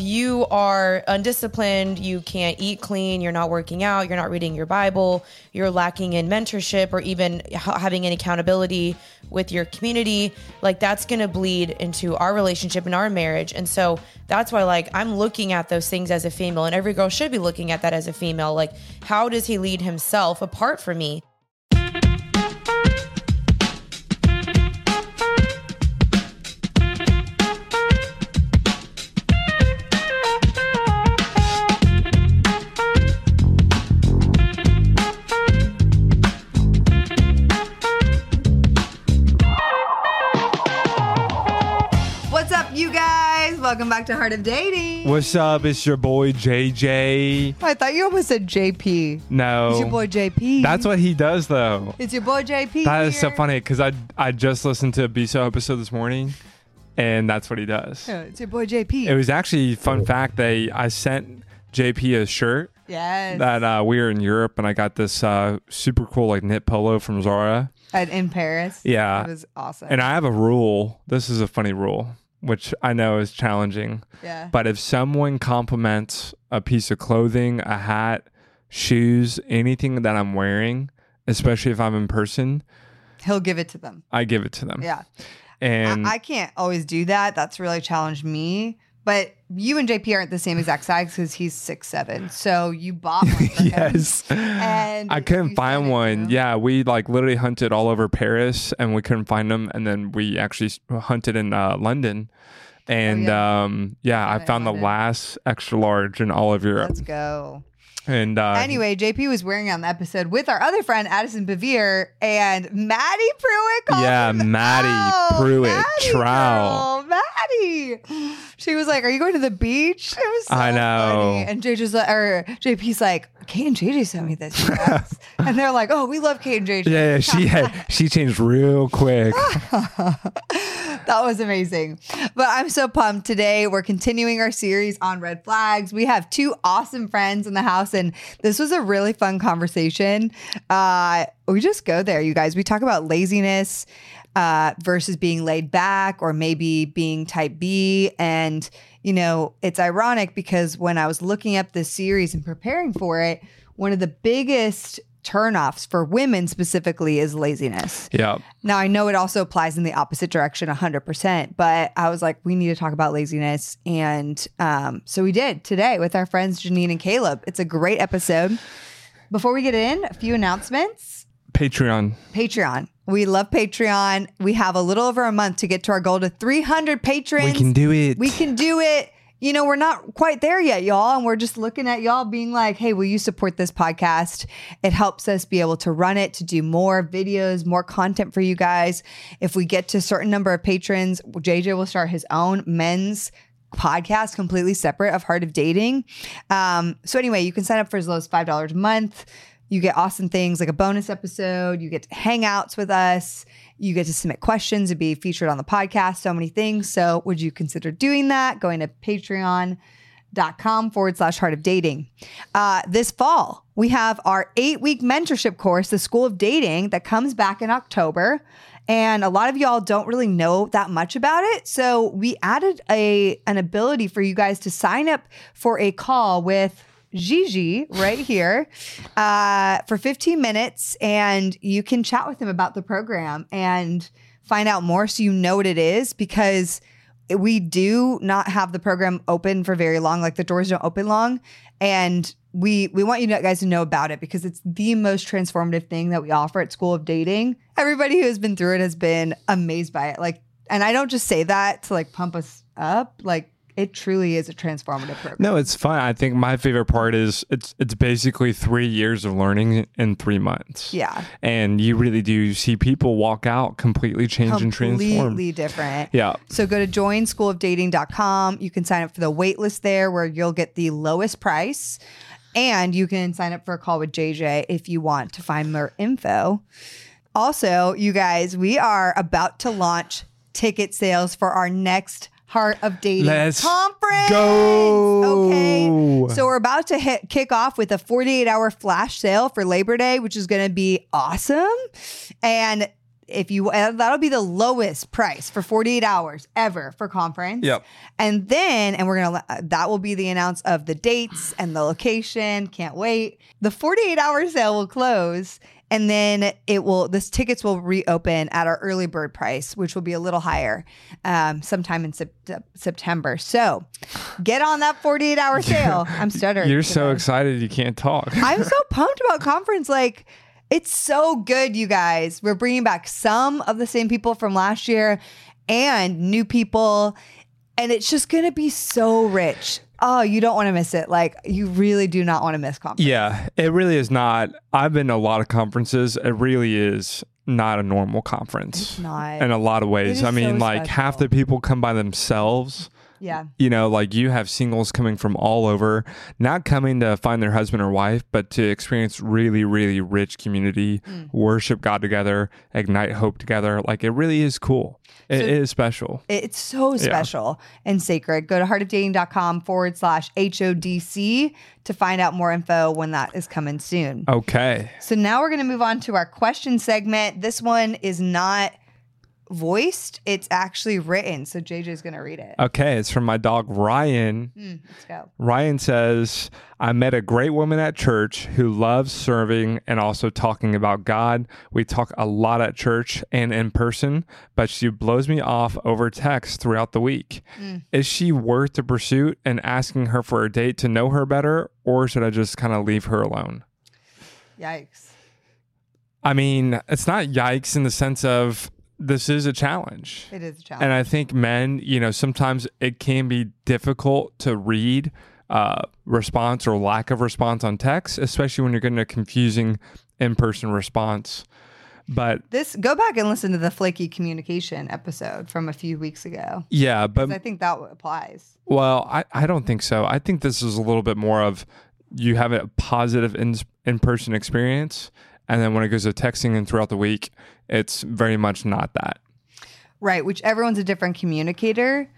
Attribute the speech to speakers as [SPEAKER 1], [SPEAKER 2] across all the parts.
[SPEAKER 1] you are undisciplined, you can't eat clean, you're not working out, you're not reading your Bible, you're lacking in mentorship or even having any accountability with your community, like that's going to bleed into our relationship and our marriage. And so that's why, like, I'm looking at those things as a female, and every girl should be looking at that as a female. Like, how does he lead himself apart from me?
[SPEAKER 2] Back to Heart of Dating.
[SPEAKER 3] What's up? It's your boy JJ.
[SPEAKER 2] I thought you almost said JP.
[SPEAKER 3] No,
[SPEAKER 2] It's your boy JP.
[SPEAKER 3] That's what he does, though.
[SPEAKER 2] It's your boy JP.
[SPEAKER 3] That is so
[SPEAKER 2] here.
[SPEAKER 3] funny because I I just listened to a BSO episode this morning, and that's what he does.
[SPEAKER 2] Yeah, It's your boy JP.
[SPEAKER 3] It was actually fun fact. They I sent JP a shirt
[SPEAKER 2] yes.
[SPEAKER 3] that uh, we were in Europe, and I got this uh, super cool like knit polo from Zara.
[SPEAKER 2] At, in Paris.
[SPEAKER 3] Yeah.
[SPEAKER 2] It was awesome.
[SPEAKER 3] And I have a rule. This is a funny rule, which I know is challenging.
[SPEAKER 2] yeah.
[SPEAKER 3] But if someone compliments a piece of clothing, a hat, shoes, anything that I'm wearing, especially if I'm in person,
[SPEAKER 2] He'll give it to them.
[SPEAKER 3] I give it to them.
[SPEAKER 2] Yeah.
[SPEAKER 3] And
[SPEAKER 2] I, I can't always do that. That's really challenged me. But you and JP aren't the same exact size because he's six seven. So you bought one
[SPEAKER 3] yes.
[SPEAKER 2] And
[SPEAKER 3] I couldn't find one. Yeah, we like literally hunted all over Paris and we couldn't find them. And then we actually hunted in uh, London. And
[SPEAKER 2] Oh, yeah.
[SPEAKER 3] um, yeah,
[SPEAKER 2] Found
[SPEAKER 3] I found the last extra large in all of Europe.
[SPEAKER 2] Let's go.
[SPEAKER 3] and uh,
[SPEAKER 2] Anyway, JP was wearing it on the episode with our other friend Addison Bevere and Maddie Pruitt. called
[SPEAKER 3] Yeah, Maddie
[SPEAKER 2] out.
[SPEAKER 3] Pruitt,
[SPEAKER 2] Maddie
[SPEAKER 3] Trow.
[SPEAKER 2] girl, Maddie. She was like, "Are you going to the beach?" It was so
[SPEAKER 3] I know.
[SPEAKER 2] funny. And JJ's like, or JP's like, "Kait and JJ sent me this," yes." and they're like, "Oh, we love Kait and JJ."
[SPEAKER 3] yeah, yeah, she had she changed real quick.
[SPEAKER 2] that was amazing. But I'm so pumped today. We're continuing our series on red flags. We have two awesome friends in the house, and this was a really fun conversation. Uh, we just go there, you guys. We talk about laziness uh, versus being laid back or maybe being type B. And, you know, it's ironic because when I was looking up this series and preparing for it, one of the biggest turnoffs for women specifically is laziness.
[SPEAKER 3] yeah.
[SPEAKER 2] Now, I know it also applies in the opposite direction 100%, but I was like, we need to talk about laziness. And um, so we did today with our friends Jeanine and Kaleb. It's a great episode. Before we get in, a few announcements.
[SPEAKER 3] Patreon.
[SPEAKER 2] Patreon. We love Patreon. We have a little over a month to get to our goal to 300 patrons.
[SPEAKER 3] We can do it.
[SPEAKER 2] We can do it. You know, we're not quite there yet, y'all. And we're just looking at y'all being like, hey, will you support this podcast? It helps us be able to run it, to do more videos, more content for you guys. If we get to a certain number of patrons, JJ will start his own men's podcast completely separate of Heart of Dating. Um, so, anyway, you can sign up for as low as $5 a month. You get awesome things like a bonus episode. You get hangouts with us. You get to submit questions and be featured on the podcast. So many things. So, would you consider doing that? Going to patreon.com forward slash heart of dating. Uh, this fall, we have our eight week mentorship course, The School of Dating, that comes back in October. And a lot of y'all don't really know that much about it. So we added a an ability for you guys to sign up for a call with JJ right here uh, for 15 minutes, and you can chat with him about the program and find out more so you know what it is because we do not have the program open for very long. Like the doors don't open long and we we want you guys to know about it because it's the most transformative thing that we offer at school of dating. Everybody who has been through it has been amazed by it. Like and i don't just say that to like pump us up. Like it truly is a transformative program
[SPEAKER 3] No, it's fun. I think my favorite part is it's it's basically three years of learning in three months.
[SPEAKER 2] yeah
[SPEAKER 3] And you really do see people walk out completely changed and transformed.
[SPEAKER 2] completely different
[SPEAKER 3] Yeah.
[SPEAKER 2] So go to joinschoolofdating.com. You can sign up for the wait list there where you'll get the lowest price. And you can sign up for a call with JJ if you want to find more info. Also, you guys, we are about to launch ticket sales for our next Heart of Dating
[SPEAKER 3] Let's
[SPEAKER 2] conference.
[SPEAKER 3] go.
[SPEAKER 2] Okay. So we're about to hit kick off with a 48 hour flash sale for Labor Day, which is going to be awesome. And if you uh, that'll be the lowest price for 48 hours ever for conference.
[SPEAKER 3] Yep.
[SPEAKER 2] And then and we're going to uh, that will be the announce of the dates and the location. Can't wait. The 48 hour sale will close and then it will this tickets will reopen at our early bird price which will be a little higher um, sometime in sep- september so get on that 48 hour sale i'm stuttering
[SPEAKER 3] You're so excited you can't talk.
[SPEAKER 2] I'm so pumped about conference. Like, it's so good, you guys. We're bringing back some of the same people from last year and new people. And it's just going to be so rich. Oh, you don't want to miss it. Like, you really do not want to miss conference.
[SPEAKER 3] Yeah, it really is not. I've been to a lot of conferences. It really is not a normal conference.
[SPEAKER 2] It's not.
[SPEAKER 3] In a lot of ways. I mean,
[SPEAKER 2] so
[SPEAKER 3] like half the people come by themselves.
[SPEAKER 2] Yeah.
[SPEAKER 3] You know, like you have singles coming from all over, not coming to find their husband or wife, but to experience really, really rich community,
[SPEAKER 2] Mm.
[SPEAKER 3] worship God together, ignite hope together. Like it really is cool. It is special.
[SPEAKER 2] It's so special and sacred. Go to heartofdating.com forward slash HODC to find out more info when that is coming soon.
[SPEAKER 3] Okay.
[SPEAKER 2] So now we're going to move on to our question segment. This one is not voiced, it's actually written. So JJ's going to read it.
[SPEAKER 3] Okay. It's from my dog, Ryan.
[SPEAKER 2] Hmm, let's go.
[SPEAKER 3] Ryan says, I met a great woman at church who loves serving and also talking about God. We talk a lot at church and in person, but she blows me off over text throughout the week. Is she worth the pursuit and asking her for a date to know her better, or should I just kind of leave her alone?
[SPEAKER 2] Yikes.
[SPEAKER 3] I mean, it's not yikes in the sense of this is a challenge.
[SPEAKER 2] It is a challenge.
[SPEAKER 3] And I think men, you know, sometimes it can be difficult to read uh, response or lack of response on text, especially when you're getting a confusing in person response. But
[SPEAKER 2] this go back and listen to the flaky communication episode from a few weeks ago.
[SPEAKER 3] Yeah, but
[SPEAKER 2] I think that applies.
[SPEAKER 3] well, I, I don't think so. I think this is a little bit more of you have a positive in in person experience. And then when it goes to texting and throughout the week, it's very much not that.
[SPEAKER 2] Right, which everyone's a different communicator.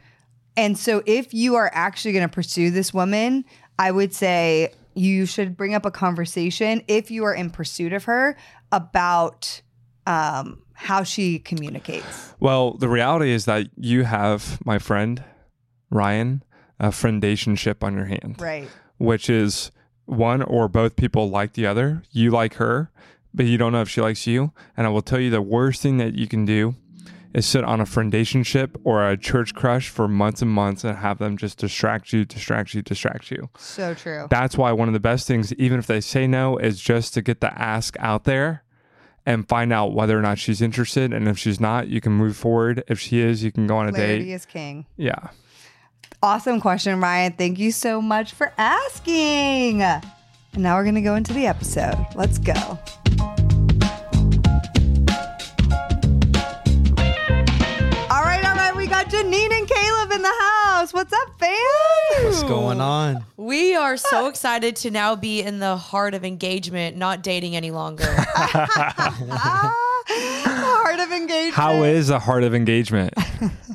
[SPEAKER 2] And so if you are actually going to pursue this woman, I would say you should bring up a conversation if you are in pursuit of her about um, how she communicates.
[SPEAKER 3] Well, the reality is that you have, my friend, Ryan, a friendationship on your hand.
[SPEAKER 2] Right.
[SPEAKER 3] which is one or both people like the other. You like her, but you don't know if she likes you. And I will tell you the worst thing that you can do is sit on a friendationship or a church crush for months and months and have them just distract you, distract you, distract you.
[SPEAKER 2] So true.
[SPEAKER 3] That's why one of the best things, even if they say no, is just to get the ask out there and find out whether or not she's interested. And if she's not, you can move forward. If she is, you can go on a
[SPEAKER 2] Clarity
[SPEAKER 3] date.
[SPEAKER 2] is king.
[SPEAKER 3] Yeah.
[SPEAKER 2] Awesome question, Ryan. Thank you so much for asking. And now we're going to go into the episode. Let's go. Jeanine and Kaleb in the house. What's up, fam?
[SPEAKER 4] What's going on?
[SPEAKER 1] We are so excited to now be in the heart of engagement, not dating any longer.
[SPEAKER 2] Heart of engagement.
[SPEAKER 3] How is the heart of engagement?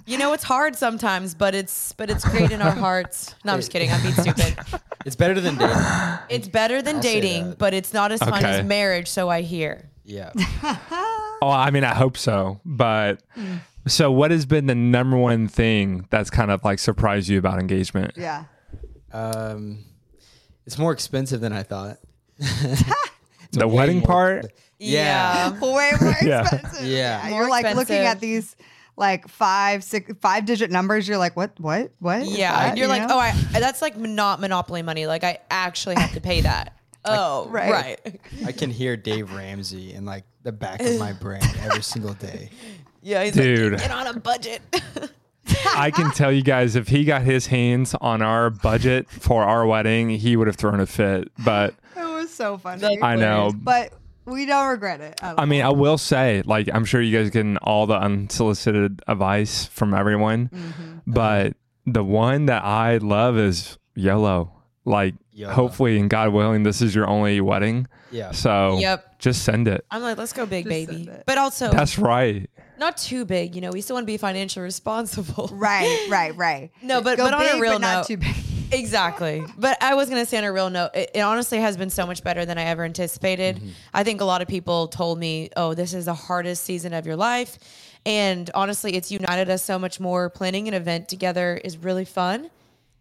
[SPEAKER 1] you know, it's hard sometimes, but it's but it's great in our hearts. No, I'm just kidding. I'm being stupid.
[SPEAKER 4] It's better than dating.
[SPEAKER 1] It's better than
[SPEAKER 4] I'll say
[SPEAKER 1] dating,
[SPEAKER 4] that.
[SPEAKER 1] but it's not as fun
[SPEAKER 3] Okay.
[SPEAKER 1] as marriage, so I hear.
[SPEAKER 4] Yeah.
[SPEAKER 3] Oh, I mean, I hope so. But
[SPEAKER 2] Hmm.
[SPEAKER 3] So, what has been the number one thing that's kind of like surprised you about engagement?
[SPEAKER 2] Yeah.
[SPEAKER 4] Um, it's more expensive than I thought.
[SPEAKER 3] The wedding
[SPEAKER 4] more-
[SPEAKER 3] part?
[SPEAKER 4] Yeah.
[SPEAKER 2] Way more
[SPEAKER 3] Yeah.
[SPEAKER 2] expensive.
[SPEAKER 4] Yeah.
[SPEAKER 1] More
[SPEAKER 2] You're like looking at these like five, six, five digit numbers. You're like, what, what, what?
[SPEAKER 1] Yeah,
[SPEAKER 2] that?
[SPEAKER 1] you're
[SPEAKER 2] You
[SPEAKER 1] like,
[SPEAKER 2] know?
[SPEAKER 1] oh, I that's like not monopoly money. Like I actually have to pay that. Oh,
[SPEAKER 2] Right.
[SPEAKER 1] right.
[SPEAKER 4] I can hear Dave Ramsey in like the back of my brain every single day.
[SPEAKER 1] Yeah, he's
[SPEAKER 3] Dude.
[SPEAKER 1] like, get on a budget.
[SPEAKER 3] I can tell you guys, if he got his hands on our budget for our wedding, he would have thrown a fit. But
[SPEAKER 2] It was so funny.
[SPEAKER 1] That's
[SPEAKER 3] I know.
[SPEAKER 2] but we don't regret it. at
[SPEAKER 3] I mean, I will say, like, I'm sure you guys getting all the unsolicited advice from everyone.
[SPEAKER 2] Mm-hmm.
[SPEAKER 3] But the one that I love is YOLO. Like,
[SPEAKER 4] YOLO.
[SPEAKER 3] hopefully, and God willing, this is your only wedding.
[SPEAKER 4] Yeah.
[SPEAKER 3] So
[SPEAKER 1] Yep.
[SPEAKER 3] Just send it.
[SPEAKER 1] I'm like, let's go big,
[SPEAKER 2] Just
[SPEAKER 1] baby.
[SPEAKER 2] send it.
[SPEAKER 1] But also
[SPEAKER 3] That's right.
[SPEAKER 1] not too big. You know, we still want to be financially responsible.
[SPEAKER 2] right, right, right.
[SPEAKER 1] No, but
[SPEAKER 2] Go
[SPEAKER 1] but on a real
[SPEAKER 2] but not
[SPEAKER 1] note,
[SPEAKER 2] too big.
[SPEAKER 1] Exactly. But I was going to say on a real note, it, it honestly has been so much better than I ever anticipated. Mm-hmm. I think a lot of people told me, oh, this is the hardest season of your life. And honestly, it's united us so much more. Planning an event together is really fun.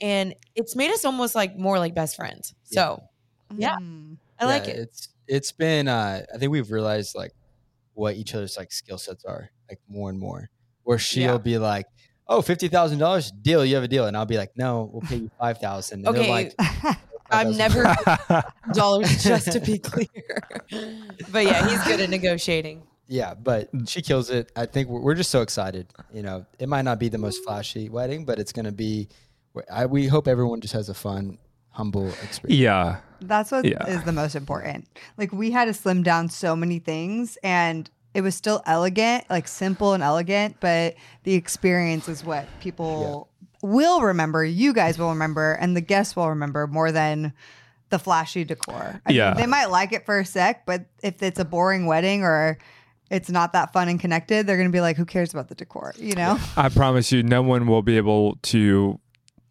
[SPEAKER 1] And it's made us almost like more like best friends. So, yeah, I like it.
[SPEAKER 4] It's it's been uh I think we've realized like what each other's like skill sets are, like more and more. Where she'll
[SPEAKER 1] Yeah.
[SPEAKER 4] be like, "Oh, fifty thousand dollars, deal, you have a deal. And I'll be like, No, we'll pay you five thousand.
[SPEAKER 1] Okay,
[SPEAKER 4] Like,
[SPEAKER 1] I'm never dollars just to be clear. but yeah, he's good at negotiating.
[SPEAKER 4] Yeah, but she kills it. I think we're, we're just so excited. You know, it might not be the most flashy wedding, but it's gonna be. I, we hope everyone just has a fun, humble experience.
[SPEAKER 3] yeah.
[SPEAKER 2] That's what is
[SPEAKER 3] Yeah.
[SPEAKER 2] the most important. Like we had to slim down so many things and it was still elegant, like simple and elegant, but the experience is what people will remember. You guys will remember and the guests will remember more than the flashy decor. I mean,
[SPEAKER 3] Yeah.
[SPEAKER 2] they might like it for a sec, but if it's a boring wedding or it's not that fun and connected, they're going to be like, who cares about the decor? You know?
[SPEAKER 3] I promise you, no one will be able to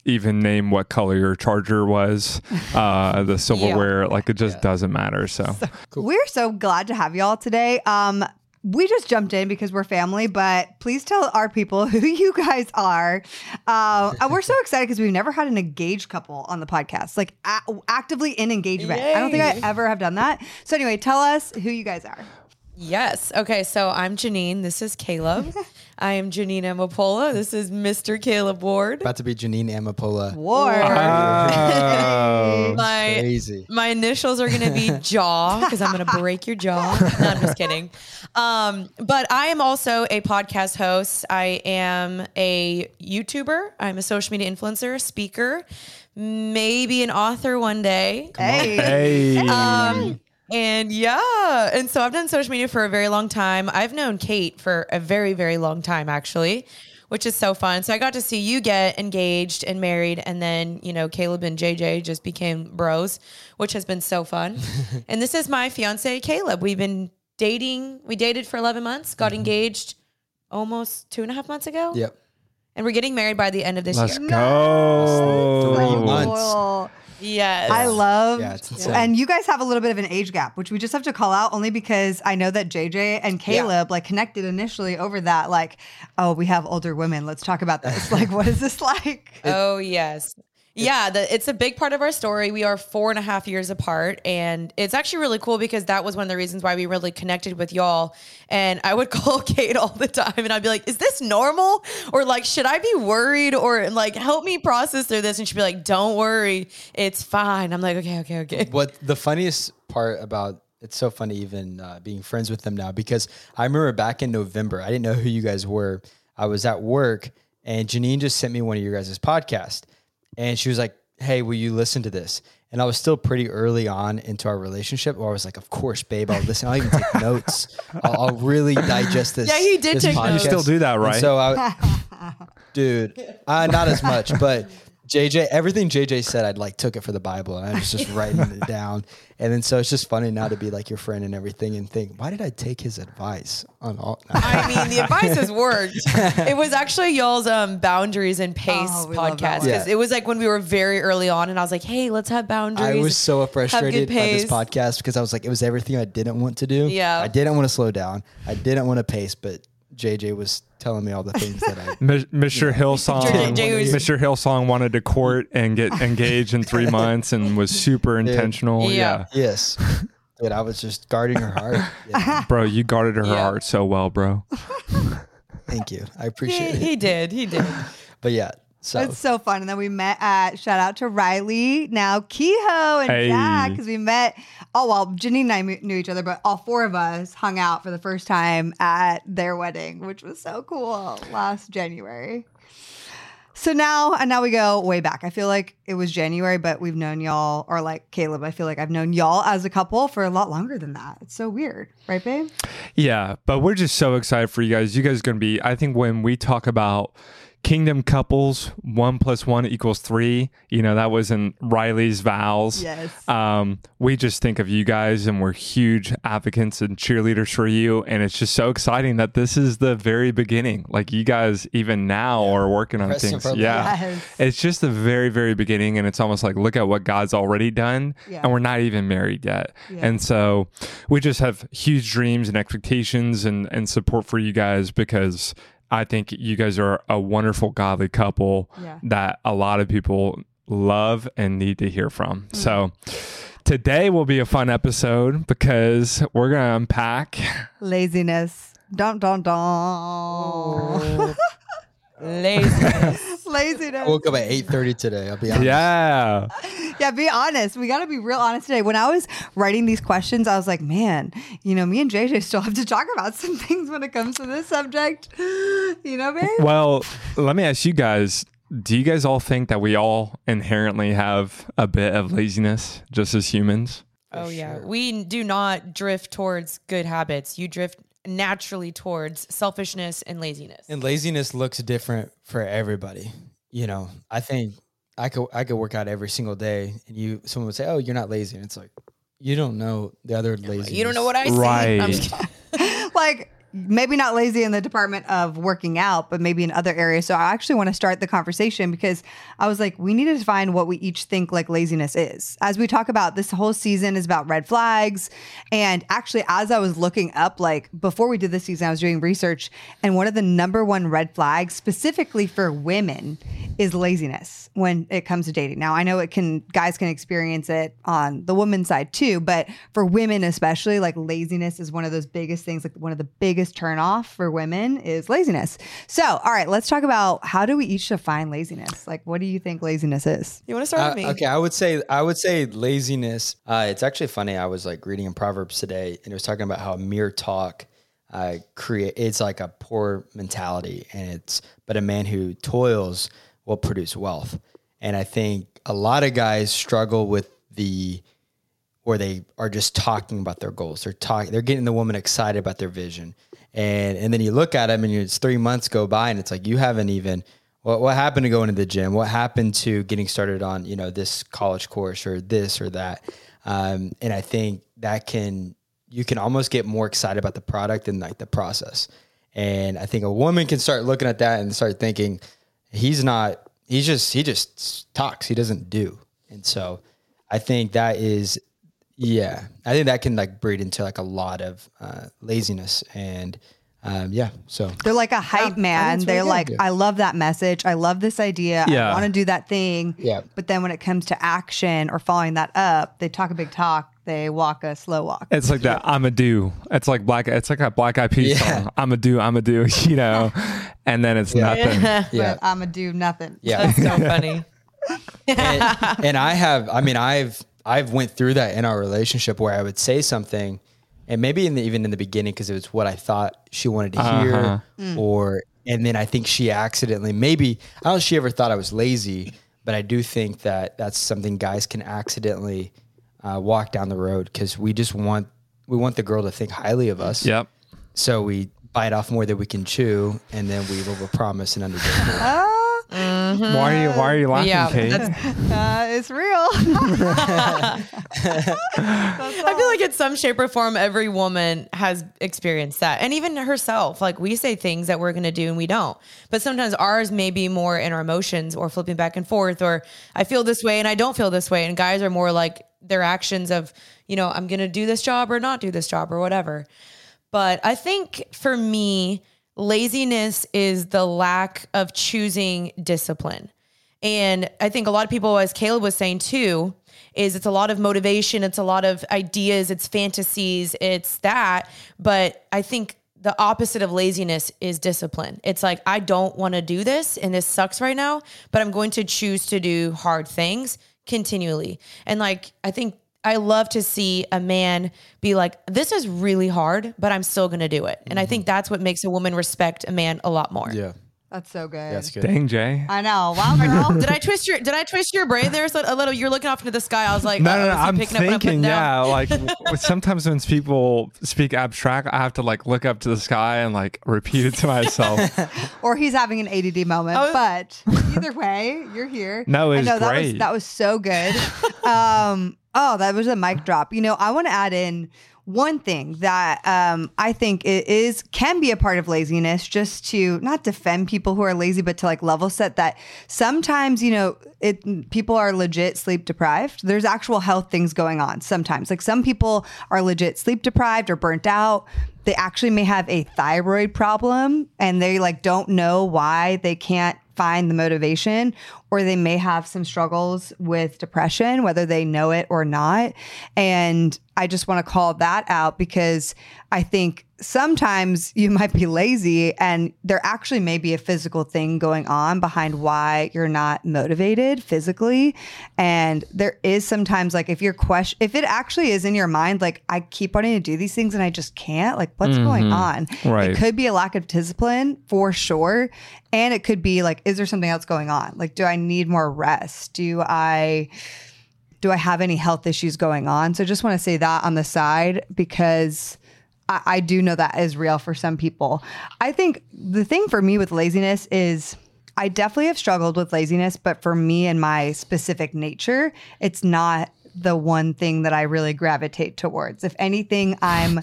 [SPEAKER 3] even name what color your charger was, uh, the silverware. Like it just
[SPEAKER 4] Yeah.
[SPEAKER 3] doesn't matter. So,
[SPEAKER 2] We're so glad to have y'all today. Um, we just jumped in because we're family, but please tell our people who you guys are. Uh, and we're so excited because we've never had an engaged couple on the podcast, like a- actively in engagement. I don't think I ever have done that. So anyway, tell us who you guys are.
[SPEAKER 1] Yes. Okay. So I'm Jeanine. This is Kaleb. I am Jeanine Amapola. This is Mr. Kaleb Ward.
[SPEAKER 4] About to be Jeanine Amapola.
[SPEAKER 2] War.
[SPEAKER 3] Oh.
[SPEAKER 1] My
[SPEAKER 4] Crazy.
[SPEAKER 1] my initials are gonna be Jaw because I'm gonna break your jaw. No, I'm just kidding. Um, but I am also a podcast host. I am a YouTuber. I'm a social media influencer, speaker, maybe an author one day.
[SPEAKER 2] Hey.
[SPEAKER 3] hey.
[SPEAKER 1] Um, and yeah, and so I've done social media for a very long time. I've known Kait for a very, very long time, actually, which is so fun. So I got to see you get engaged and married, and then you know Kaleb and JJ just became bros, which has been so fun. and this is my fiance Kaleb. We've been dating. We dated for eleven months, got mm-hmm. engaged almost two and a half months ago,
[SPEAKER 4] Yep.
[SPEAKER 1] and we're getting married by the end of this
[SPEAKER 3] Let's
[SPEAKER 1] year.
[SPEAKER 3] go.
[SPEAKER 4] Three months.
[SPEAKER 2] Cool.
[SPEAKER 1] Yes,
[SPEAKER 2] I love,
[SPEAKER 4] Yeah, it's insane.
[SPEAKER 2] and you guys have a little bit of an age gap, which we just have to call out only because I know that JJ and Kaleb like connected initially over that. Like, oh, we have older women. Let's talk about this. Like, what is this like?
[SPEAKER 1] Oh yes. Yeah, the, it's a big part of our story. We are four and a half years apart, and it's actually really cool because that was one of the reasons why we really connected with y'all. And I would call Kait all the time, and I'd be like, "Is this normal? Or like, should I be worried? Or like, help me process through this?" And she'd be like, "Don't worry, it's fine." I'm like, "Okay, okay, okay."
[SPEAKER 4] What the funniest part about it's so funny even uh, being friends with them now because I remember back in November I didn't know who you guys were. I was at work and Jeanine just sent me one of your guys' podcast and she was like, "Hey, will you listen to this?" And I was still pretty early on into our relationship, where I was like, "Of course, babe, I'll listen. I'll even take notes. I'll, I'll really digest this."
[SPEAKER 1] Yeah, he did
[SPEAKER 4] this
[SPEAKER 1] take notes.
[SPEAKER 3] You still do that,
[SPEAKER 4] And
[SPEAKER 3] right?
[SPEAKER 4] so I, dude, uh, not as much, but JJ, everything JJ said, I'd like took it for the Bible, and I was just writing it down. And then so it's just funny now to be like your friend and everything, and think, why did I take his advice on all?
[SPEAKER 1] I mean, the advice has worked. It was actually y'all's um, boundaries and pace
[SPEAKER 2] Oh, we love that
[SPEAKER 1] podcast because
[SPEAKER 4] Yeah.
[SPEAKER 1] it was like when we were very early on, and I was like, "Hey, let's have boundaries."
[SPEAKER 4] I was so frustrated by this podcast because I was like, it was everything I didn't want to do.
[SPEAKER 1] Yeah.
[SPEAKER 4] I didn't want to slow down. I didn't want to pace, but JJ was telling me all the things that I.
[SPEAKER 3] Mi- Mr. Hillsong,
[SPEAKER 1] JJ was-
[SPEAKER 3] Mr. Hillsong wanted to court and get engaged in three months and was super intentional.
[SPEAKER 1] Yeah.
[SPEAKER 3] Yeah.
[SPEAKER 4] yes, dude, I was just guarding her heart. Yeah,
[SPEAKER 3] Bro, you guarded her
[SPEAKER 1] Yeah.
[SPEAKER 3] heart so well, bro.
[SPEAKER 4] thank you. I
[SPEAKER 1] He,
[SPEAKER 4] appreciate it.
[SPEAKER 1] he did. He did.
[SPEAKER 4] But yeah, so
[SPEAKER 2] It's so fun. And then we met at shout out to Riley, now Kehoe and
[SPEAKER 3] Hey.
[SPEAKER 2] Jack, because we met. Oh well, Jeanine and I knew each other, but all four of us hung out for the first time at their wedding, which was so cool last January. So now, and now we go way back. I feel like it was January, but we've known y'all, or like Kaleb, I feel like I've known y'all as a couple for a lot longer than that. It's so weird, right, babe?
[SPEAKER 3] Yeah, but we're just so excited for you guys. You guys are going to be, I think when we talk about kingdom couples, one plus one equals three. You know, that was in Riley's vows.
[SPEAKER 2] Yes.
[SPEAKER 3] Um, we just think of you guys and we're huge advocates and cheerleaders for you. And it's just so exciting that this is the very beginning. Like you guys, even now, are working on
[SPEAKER 4] Pressing
[SPEAKER 3] things. Yeah.
[SPEAKER 2] Yes.
[SPEAKER 3] It's just the very, very beginning. And it's almost like, look at what God's already done.
[SPEAKER 2] Yeah.
[SPEAKER 3] And we're not even married yet.
[SPEAKER 2] Yeah.
[SPEAKER 3] And so we just have huge dreams and expectations and, and support for you guys because I think you guys are a wonderful, godly couple
[SPEAKER 2] Yeah.
[SPEAKER 3] that a lot of people love and need to hear from.
[SPEAKER 2] Mm.
[SPEAKER 3] So today will be a fun episode because we're going to unpack.
[SPEAKER 2] Laziness. Dun dun dun.
[SPEAKER 1] Laziness.
[SPEAKER 2] Laziness.
[SPEAKER 4] I woke up at 8.30 today. I'll be honest.
[SPEAKER 3] Yeah.
[SPEAKER 2] Yeah, be honest. We got to be real honest today. When I was writing these questions, I was like, man, you know, me and JJ still have to talk about some things when it comes to this subject. You know, babe?
[SPEAKER 3] Well, let me ask you guys do you guys all think that we all inherently have a bit of laziness just as humans?
[SPEAKER 1] Oh yeah, we do not drift towards good habits. You drift naturally towards selfishness and laziness.
[SPEAKER 4] And laziness looks different for everybody. You know, I think I could I could work out every single day, and you someone would say, "Oh, you're not lazy," and it's like you don't know the other lazy.
[SPEAKER 1] You don't know what I see.
[SPEAKER 3] Right.
[SPEAKER 1] I'm just
[SPEAKER 2] like maybe not lazy in the department of working out, but maybe in other areas. So I actually want to start the conversation because I was like, we need to define what we each think like laziness is. As we talk about this whole season is about red flags. And actually, as I was looking up, like before we did this season, I was doing research, and one of the number one red flags specifically for women is laziness when it comes to dating. Now I know it can guys can experience it on the woman's side too, but for women especially, like laziness is one of those biggest things, like one of the biggest turn off for women is laziness. So, all right, let's talk about how do we each define laziness? Like what do you think laziness is?
[SPEAKER 1] You want to start
[SPEAKER 4] Uh,
[SPEAKER 1] with me?
[SPEAKER 4] okay, I would say I would say laziness. Uh, it's actually funny. I was like reading in Proverbs today, and it was talking about how mere talk uh, create. It's like a poor mentality, and it's but a man who toils will produce wealth. And I think a lot of guys struggle with the or they are just talking about their goals. They're talking. They're getting the woman excited about their vision, and and then you look at them, and it's three months go by, and it's like you haven't even. What what happened to going to the gym? What happened to getting started on you know this college course or this or that? Um, and I think that can you can almost get more excited about the product than like the process. And I think a woman can start looking at that and start thinking, he's not. He's just he just talks. He doesn't do. And so I think that is yeah, I think that can like breed into like a lot of uh, laziness and um, yeah. So
[SPEAKER 2] They're like a hype man. They're
[SPEAKER 4] really
[SPEAKER 2] like,
[SPEAKER 4] good.
[SPEAKER 2] I love that message. I love this idea.
[SPEAKER 3] Yeah.
[SPEAKER 2] I want to do that thing.
[SPEAKER 4] Yeah.
[SPEAKER 2] But then when it comes to action or following that up, they talk a big talk. They walk a slow walk.
[SPEAKER 3] It's like that. I'm a do. It's like black. It's like a Black Eyed Peas
[SPEAKER 4] Yeah.
[SPEAKER 3] song. I'm a do. I'm a do. You know, and then it's nothing.
[SPEAKER 4] yeah,
[SPEAKER 2] But I'm a do nothing.
[SPEAKER 4] yeah.
[SPEAKER 1] That's so funny.
[SPEAKER 4] and, and I have, I mean, I've, I've went through that in our relationship where I would say something, and maybe in the, even in the beginning because it was what I thought she wanted to hear,
[SPEAKER 3] Uh-huh.
[SPEAKER 4] or and then I think she accidentally, maybe I don't know if she ever thought I was lazy, but I do think that that's something guys can accidentally uh, walk down the road because we just want we want the girl to think highly of us.
[SPEAKER 3] Yep.
[SPEAKER 4] So we bite off more than we can chew, and then we overpromise and underdeliver.
[SPEAKER 2] Ah,
[SPEAKER 3] Why are you Why are you laughing,
[SPEAKER 1] Yeah,
[SPEAKER 3] Kait?
[SPEAKER 1] that's-
[SPEAKER 2] uh, it's real.
[SPEAKER 1] I feel like in some shape or form, every woman has experienced that. And even herself, like we say things that we're going to do and we don't. But sometimes ours may be more in our emotions or flipping back and forth, or I feel this way and I don't feel this way. And guys are more like their actions of, you know, I'm going to do this job or not do this job or whatever. But I think for me, laziness is the lack of choosing discipline. And I think a lot of people, as Kaleb was saying too, is it's a lot of motivation, it's a lot of ideas, it's fantasies, it's that. But I think the opposite of laziness is discipline. It's like, I don't want to do this and this sucks right now, but I'm going to choose to do hard things continually. And like, I think I love to see a man be like, this is really hard, but I'm still going to do it. And I think that's what makes a woman respect a man a lot more.
[SPEAKER 4] yeah.
[SPEAKER 2] That's so good.
[SPEAKER 4] That's good.
[SPEAKER 3] Dang, Jay.
[SPEAKER 2] I know. Wow, girl.
[SPEAKER 1] Did I twist your Did I twist your brain there so a little? You're looking off into the sky. I was like,
[SPEAKER 3] No, no, no.
[SPEAKER 1] is
[SPEAKER 3] I'm
[SPEAKER 1] picking up what I'm
[SPEAKER 3] thinking,
[SPEAKER 1] putting
[SPEAKER 3] yeah. Like w- sometimes when people speak abstract, I have to like look up to the sky and like repeat it to myself.
[SPEAKER 2] or he's having an ADD moment.
[SPEAKER 1] Oh.
[SPEAKER 2] but either way, you're here.
[SPEAKER 3] No, it
[SPEAKER 2] I
[SPEAKER 3] was
[SPEAKER 2] know, That was,
[SPEAKER 3] great.
[SPEAKER 2] that was so good. um, oh, that was a mic drop. You know, I want to add in one thing that um, I think it is can be a part of laziness, just to not defend people who are lazy, but to like level set that sometimes you know it people are legit sleep deprived. There's actual health things going on sometimes. Like some people are legit sleep deprived or burnt out they actually may have a thyroid problem and they like don't know why they can't find the motivation or they may have some struggles with depression whether they know it or not. And i just want to call that out because i think sometimes you might be lazy and there actually may be a physical thing going on behind why you're not motivated physically. And there is sometimes like if you're question if it actually is in your mind like i keep wanting to do these things and i just can't like what's going mm-hmm. on?
[SPEAKER 3] Right.
[SPEAKER 2] it could be a lack of discipline for sure. And it could be like is there something else going on? Like do i need more rest? Do i do I have any health issues going on? So I just want to say that on the side because I, I do know that is real for some people. I think the thing for me with laziness is I definitely have struggled with laziness, but for me and my specific nature, it's not the one thing that I really gravitate towards. If anything, I'm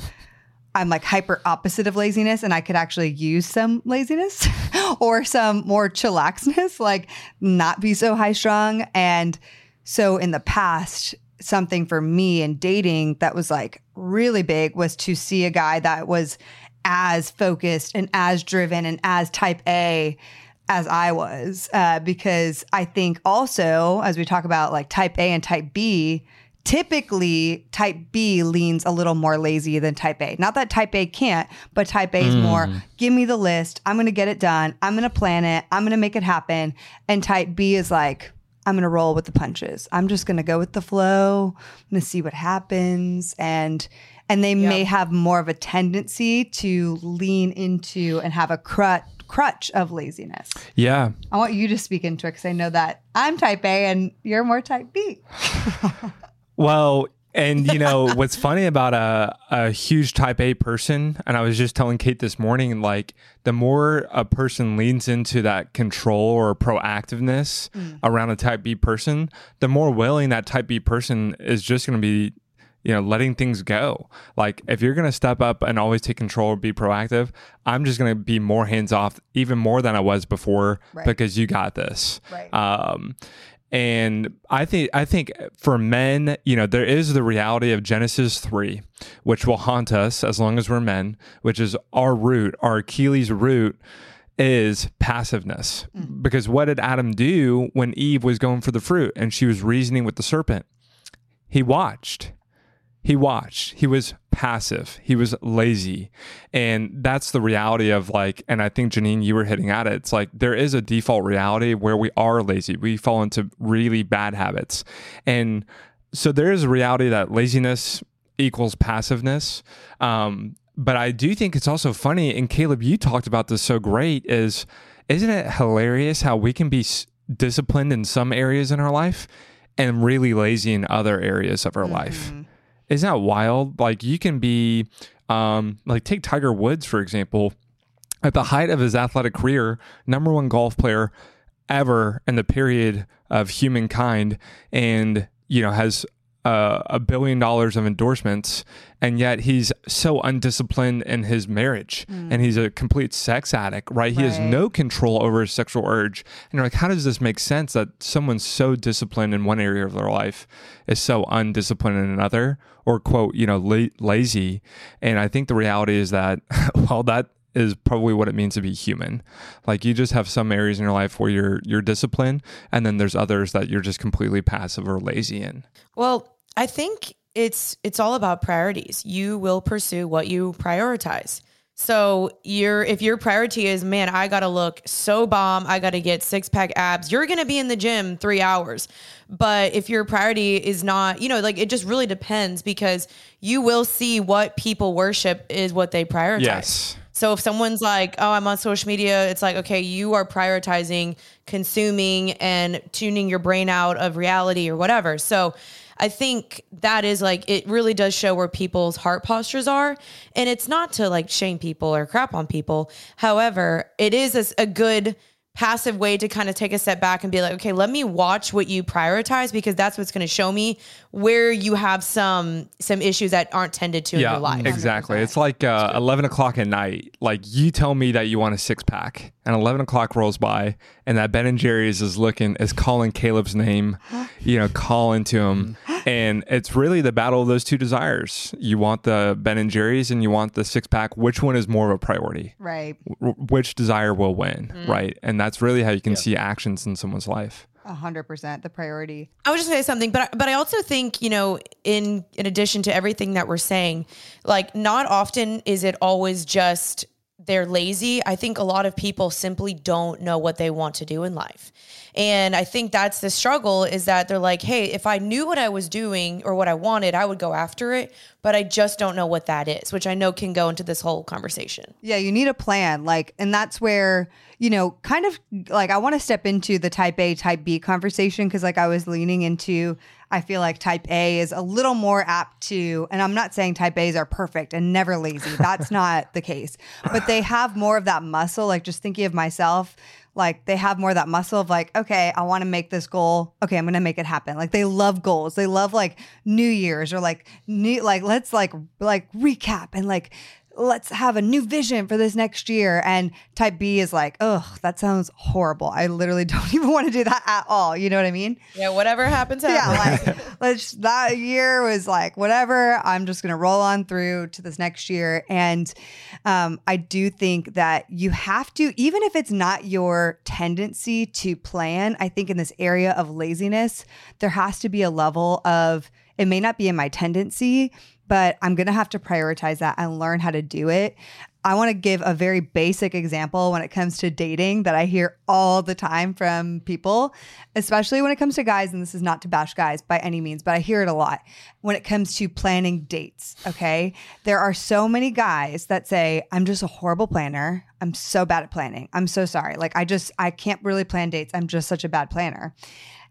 [SPEAKER 2] I'm like hyper opposite of laziness and I could actually use some laziness or some more chillaxness, like not be so high strung. And so in the past, something for me in dating that was like really big was to see a guy that was as focused and as driven and as type A as I was. Uh, because I think also, as we talk about like type A and type B, typically type B leans a little more lazy than type A. Not that type A can't, but type A is more give me the list. I'm going to get it done. I'm going to plan it. I'm going to make it happen. And type B is like, I'm going to roll with the punches. I'm just going to go with the flow. I'm going to see what happens and and they may have more of a tendency to lean into and have a crutch crutch of laziness.
[SPEAKER 3] yeah.
[SPEAKER 2] I want you to speak into it because I know that I'm type A and you're more type B.
[SPEAKER 3] Well, and you know what's funny about a a huge type A person, and I was just telling Kait this morning, like the more a person leans into that control or proactiveness around a type B person, the more willing that type B person is just going to be you know, letting things go. Like if you're going to step up and always take control or be proactive, I'm just going to be more hands off, even more than I was before,
[SPEAKER 2] Right.
[SPEAKER 3] because you got this.
[SPEAKER 2] Right.
[SPEAKER 3] Um, and I think I think for men, you know, there is the reality of Genesis three, which will haunt us as long as we're men, which is our root, our Achilles root is passiveness. Mm. Because what did Adam do when Eve was going for the fruit and she was reasoning with the serpent? He watched he watched. He was passive. He was lazy. And that's the reality of like and i think jeanine you were hitting at it. It's like there is a default reality where we are lazy. We fall into really bad habits. And so there is a reality that laziness equals passiveness. Um, but i do think it's also funny and kaleb you talked about this so great is isn't it hilarious how we can be s- disciplined in some areas in our life and really lazy in other areas of our life isn't that wild? Like you can be, um, like take Tiger Woods for example. At the height of his athletic career, number one golf player ever in the period of humankind, and you know has uh, a billion dollars of endorsements, and yet he's so undisciplined in his marriage, and he's a complete sex addict. Right? He has no control over his sexual urge, and you're like, how does this make sense that someone so disciplined in one area of their life is so undisciplined in another, or quote, you know, la- lazy? And I think the reality is that, well, that is probably what it means to be human. Like you just have some areas in your life where you're you're disciplined, and then there's others that you're just completely passive or lazy in.
[SPEAKER 1] Well, I think it's it's all about priorities. You will pursue what you prioritize. So your if your priority is, man, I gotta look so bomb, I gotta get six pack abs, you're gonna be in the gym three hours. But if your priority is not, you know, like it just really depends because you will see what people worship is what they prioritize.
[SPEAKER 3] Yes.
[SPEAKER 1] So if someone's like, "Oh, I'm on social media," it's like, okay, you are prioritizing consuming and tuning your brain out of reality or whatever. So I think that is like it really does show where people's heart postures are, and it's not to like shame people or crap on people. However, it is a, a good passive way to kind of take a step back and be like, okay, let me watch what you prioritize because that's what's going to show me where you have some some issues that aren't tended to in your life.
[SPEAKER 3] exactly. It's like uh, eleven o'clock at night. Like you tell me that you want a six pack, and eleven o'clock rolls by, and that Ben and Jerry's is looking is calling Kaleb's name, you know, calling to him, and it's really the battle of those two desires. You want the Ben and Jerry's, and you want the six pack. Which one is more of a priority?
[SPEAKER 2] Right.
[SPEAKER 3] W- which desire will win? Mm. Right, and that's really how you can see actions in someone's life.
[SPEAKER 2] A hundred percent the priority.
[SPEAKER 1] I was just gonna say something, but but I also think you know, in in addition to everything that we're saying, like not often is it always just they're lazy. I think a lot of people simply don't know what they want to do in life. And I think that's the struggle is that they're like, hey, if I knew what I was doing or what I wanted, I would go after it, but I just don't know what that is, which I know can go into this whole conversation.
[SPEAKER 2] Yeah, you need a plan. Like, and that's where, you know, kind of like I want to step into the type A, type B conversation because, like, I was leaning into, I feel like type A is a little more apt to, and I'm not saying type A's are perfect and never lazy. That's not the case, but they have more of that muscle. Like, just thinking of myself, like they have more of that muscle of like, okay, I want to make this goal. Okay, I'm gonna make it happen. Like they love goals. They love like New Year's or like new like let's like like recap and like let's have a new vision for this next year. And type B is like, oh, that sounds horrible. I literally don't even want to do that at all. You know what I mean?
[SPEAKER 1] Yeah, whatever happens,
[SPEAKER 2] Yeah, like let's that year was like whatever. I'm just gonna roll on through to this next year. And um, I do think that you have to, even if it's not your tendency to plan, I think in this area of laziness, there has to be a level of it may not be in my tendency, but I'm going to have to prioritize that and learn how to do it. I want to give a very basic example when it comes to dating that I hear all the time from people, especially when it comes to guys. And this is not to bash guys by any means, but I hear it a lot when it comes to planning dates. Okay. There are so many guys that say, I'm just a horrible planner. I'm so bad at planning. I'm so sorry. Like, I just, I can't really plan dates. I'm just such a bad planner.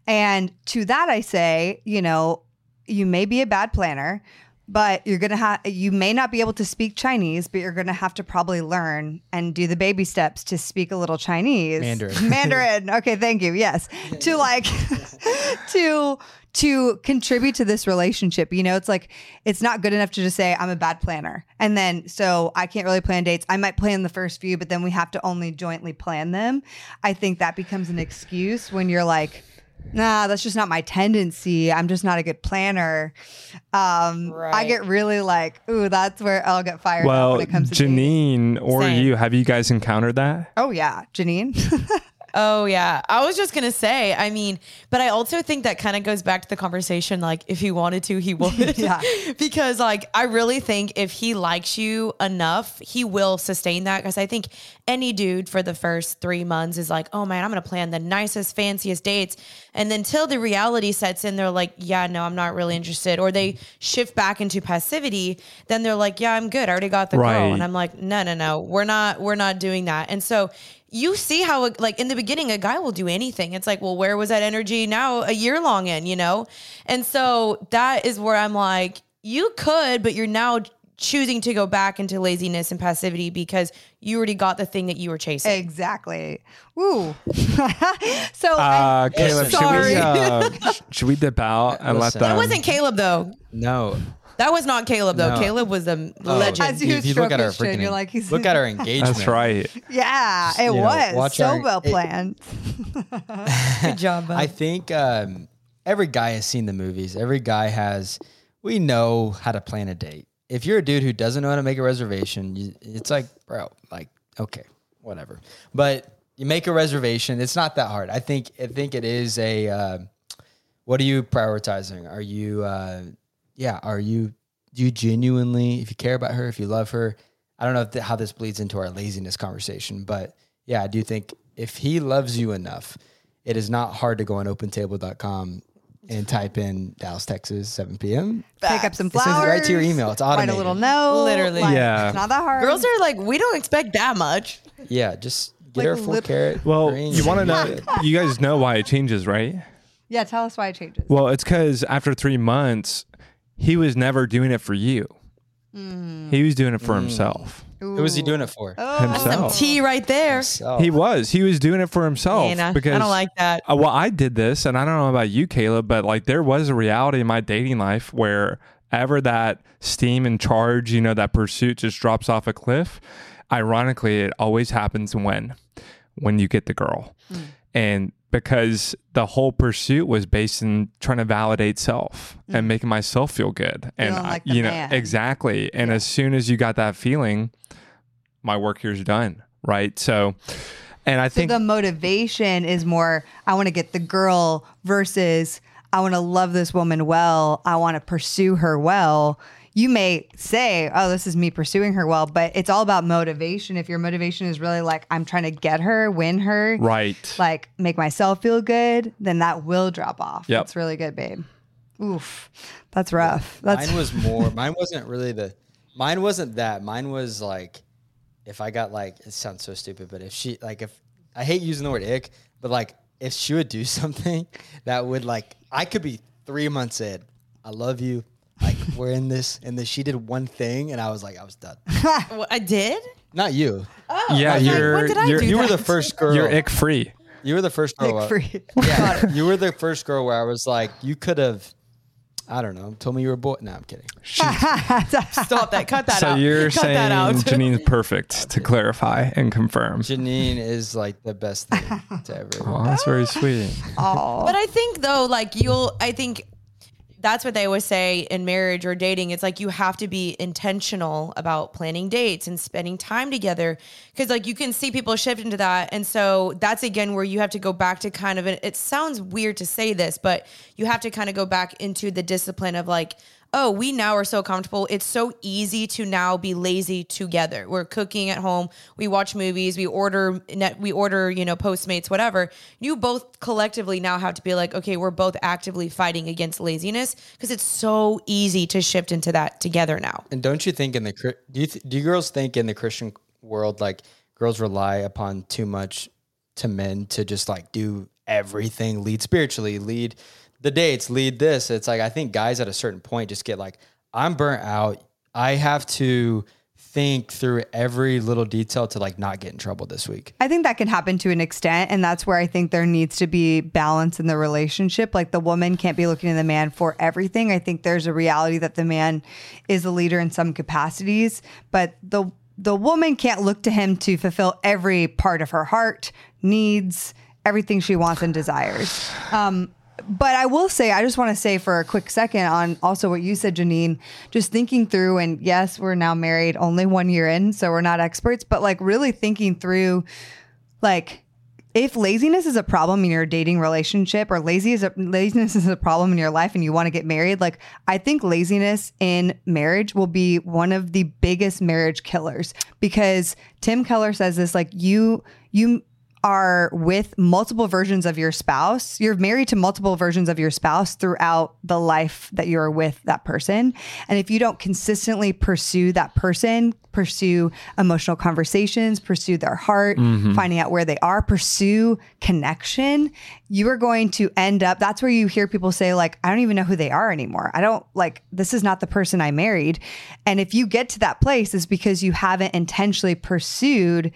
[SPEAKER 2] And to that, I say, you know, you may be a bad planner, but you're gonna have you may not be able to speak Chinese, but you're gonna have to probably learn and do the baby steps to speak a little Chinese.
[SPEAKER 4] Mandarin.
[SPEAKER 2] Mandarin. Okay, thank you. Yes. to like to to contribute to this relationship. You know, it's like it's not good enough to just say I'm a bad planner. And then so I can't really plan dates. I might plan the first few, but then we have to only jointly plan them. I think that becomes an excuse when you're like nah, that's just not my tendency. I'm just not a good planner. Um, I get really like, ooh, that's where I'll get fired up
[SPEAKER 3] Well,
[SPEAKER 2] when it comes to dating.
[SPEAKER 3] Jeanine or
[SPEAKER 1] Same.
[SPEAKER 3] you, have you guys encountered that?
[SPEAKER 2] Oh yeah, Jeanine.
[SPEAKER 1] Oh yeah, I was just gonna say. I mean, but I also think that kind of goes back to the conversation. Like, if he wanted to, he would.
[SPEAKER 2] Yeah.
[SPEAKER 1] because like, I really think if he likes you enough, he will sustain that. Because I think any dude for the first three months is like, oh man, I'm gonna plan the nicest, fanciest dates, and then till the reality sets in, they're like, yeah, no, I'm not really interested, or they shift back into passivity. Then they're like, yeah, I'm good. I already got the
[SPEAKER 3] Right.
[SPEAKER 1] girl, and I'm like, no, no, no, we're not, we're not doing that. And so you see how like in the beginning a guy will do anything it's like well where was that energy now a year long in you know and so that is where i'm like you could but you're now choosing to go back into laziness and passivity because you already got the thing that you were chasing
[SPEAKER 2] exactly. Ooh. so
[SPEAKER 3] Uh, Kaleb, should
[SPEAKER 2] sorry.
[SPEAKER 3] we, uh, should we dip out and let
[SPEAKER 4] Listen.
[SPEAKER 3] them?
[SPEAKER 1] that wasn't kaleb though
[SPEAKER 4] No.
[SPEAKER 1] That was not kaleb though
[SPEAKER 4] No.
[SPEAKER 1] kaleb was a
[SPEAKER 4] Oh,
[SPEAKER 1] legend
[SPEAKER 2] As you
[SPEAKER 4] if you look at our
[SPEAKER 2] his chin,
[SPEAKER 4] freaking,
[SPEAKER 2] you're like, he's-
[SPEAKER 4] look at our engagement.
[SPEAKER 3] That's right.
[SPEAKER 2] yeah, it
[SPEAKER 4] you know,
[SPEAKER 2] was
[SPEAKER 4] watch
[SPEAKER 2] so
[SPEAKER 4] our-
[SPEAKER 2] well
[SPEAKER 4] it-
[SPEAKER 2] planned.
[SPEAKER 1] good job bud.
[SPEAKER 4] I think um, every guy has seen the movies. Every guy has. We know how to plan a date. If you're a dude who doesn't know how to make a reservation, you, it's like, bro, like, okay, whatever. But you make a reservation. It's not that hard. I think. I think it is a. Uh, what are you prioritizing? Are you, uh, yeah, are you, do you genuinely, if you care about her, if you love her, I don't know if th- how this bleeds into our laziness conversation, but yeah, I do think if he loves you enough, it is not hard to go on opentable.com and type in Dallas, Texas, 7 p.m.
[SPEAKER 2] Pick up some flowers.
[SPEAKER 4] It sends it right to your email. It's
[SPEAKER 2] Write a little note.
[SPEAKER 1] Literally.
[SPEAKER 2] Like,
[SPEAKER 3] Yeah.
[SPEAKER 2] It's not that hard.
[SPEAKER 1] Girls are like, we don't expect that much.
[SPEAKER 4] Yeah, just get
[SPEAKER 2] Like
[SPEAKER 4] her a full
[SPEAKER 2] lit-
[SPEAKER 4] carrot.
[SPEAKER 3] Well,
[SPEAKER 4] green,
[SPEAKER 3] you want to know? You guys know why it changes, right?
[SPEAKER 2] Yeah, tell us why it changes.
[SPEAKER 3] Well, it's because after three months, he was never doing it for you.
[SPEAKER 2] Mm.
[SPEAKER 3] He was doing it for himself.
[SPEAKER 4] Who was he doing it for?
[SPEAKER 2] Oh.
[SPEAKER 1] Some tea right there.
[SPEAKER 4] So,
[SPEAKER 3] He was. He was doing it for himself.
[SPEAKER 1] And I,
[SPEAKER 3] because
[SPEAKER 1] I don't like that.
[SPEAKER 3] Uh, well, I did this, and I don't know about you, Kaleb, but like there was a reality in my dating life where ever that steam and charge, you know, that pursuit just drops off a cliff. Ironically, it always happens when when you get the girl,
[SPEAKER 1] Hmm.
[SPEAKER 3] and because the whole pursuit was based in trying to validate self and mm. making myself feel good, and I-
[SPEAKER 2] like the
[SPEAKER 3] you know exactly. And as soon as you got that feeling, my work here's done, right? So. And I
[SPEAKER 2] So
[SPEAKER 3] think
[SPEAKER 2] the motivation is more I want to get the girl versus I want to love this woman well. I want to pursue her well. You may say, oh, this is me pursuing her well, but it's all about motivation. If your motivation is really like, I'm trying to get her, win her,
[SPEAKER 3] right.
[SPEAKER 2] like make myself feel good, then that will drop off.
[SPEAKER 3] Yep.
[SPEAKER 2] That's really good, babe. Oof. That's rough. That's
[SPEAKER 4] mine was more. Mine wasn't really the. Mine wasn't that. Mine was like, if I got like, it sounds so stupid, but if she like, if I hate using the word ick, but like, if she would do something that would like, I could be three months in. I love you. Like we're in this, and then she did one thing, and I was like, I was done.
[SPEAKER 1] Well, I did?
[SPEAKER 4] Not you.
[SPEAKER 1] Oh,
[SPEAKER 3] Yeah,
[SPEAKER 1] I was like,
[SPEAKER 3] you're-
[SPEAKER 1] when did I
[SPEAKER 3] you're-
[SPEAKER 1] do
[SPEAKER 4] You were
[SPEAKER 1] that?
[SPEAKER 4] the first girl.
[SPEAKER 3] You're ick free.
[SPEAKER 4] You were the first girl.
[SPEAKER 2] Ick free.
[SPEAKER 4] Yeah, you were the first girl where I was like, you could have. I don't know. Told me you were a boy. No, I'm kidding.
[SPEAKER 1] Stop that. Cut that
[SPEAKER 3] so
[SPEAKER 1] out.
[SPEAKER 3] you're
[SPEAKER 1] Cut
[SPEAKER 3] saying
[SPEAKER 1] that out.
[SPEAKER 3] Jeanine's perfect to clarify and confirm.
[SPEAKER 4] Jeanine is like the best thing to ever.
[SPEAKER 3] Oh, that's very sweet.
[SPEAKER 2] oh.
[SPEAKER 1] But I think though, like you'll, I think that's what they always say in marriage or dating. It's like you have to be intentional about planning dates and spending time together because like you can see people shift into that. And so that's again where you have to go back to kind of, it sounds weird to say this, but you have to kind of go back into the discipline of like, oh, we now are so comfortable. It's so easy to now be lazy together. We're cooking at home. We watch movies. We order net. We order, you know, Postmates, whatever. You both collectively now have to be like, okay, we're both actively fighting against laziness because it's so easy to shift into that together now.
[SPEAKER 4] And don't you think in the do you th- do you girls think in the Christian world like girls rely upon too much to men to just like do everything, lead spiritually, lead the dates, lead this. It's like I think guys at a certain point just get like I'm burnt out. I have to think through every little detail to like not get in trouble this week.
[SPEAKER 2] I think that can happen to an extent. And that's where I think there needs to be balance in the relationship. Like the woman can't be looking to the man for everything. I think there's a reality that the man is a leader in some capacities, but the the woman can't look to him to fulfill every part of her heart, needs, everything she wants and desires. Um, but I will say, I just want to say for a quick second on also what you said, Jeanine, just thinking through, and yes, we're now married only one year in, so we're not experts, but like really thinking through, like, if laziness is a problem in your dating relationship or lazy is a, laziness is a problem in your life and you want to get married, like I think laziness in marriage will be one of the biggest marriage killers because Tim Keller says this like you you are with multiple versions of your spouse. You're married to multiple versions of your spouse throughout the life that you're with that person. And if you don't consistently pursue that person, pursue emotional conversations, pursue their heart, mm-hmm. finding out where they are, pursue connection, you are going to end up. That's where you hear people say, like, I don't even know who they are anymore. I don't like, this is not the person I married. And if you get to that place, is because you haven't intentionally pursued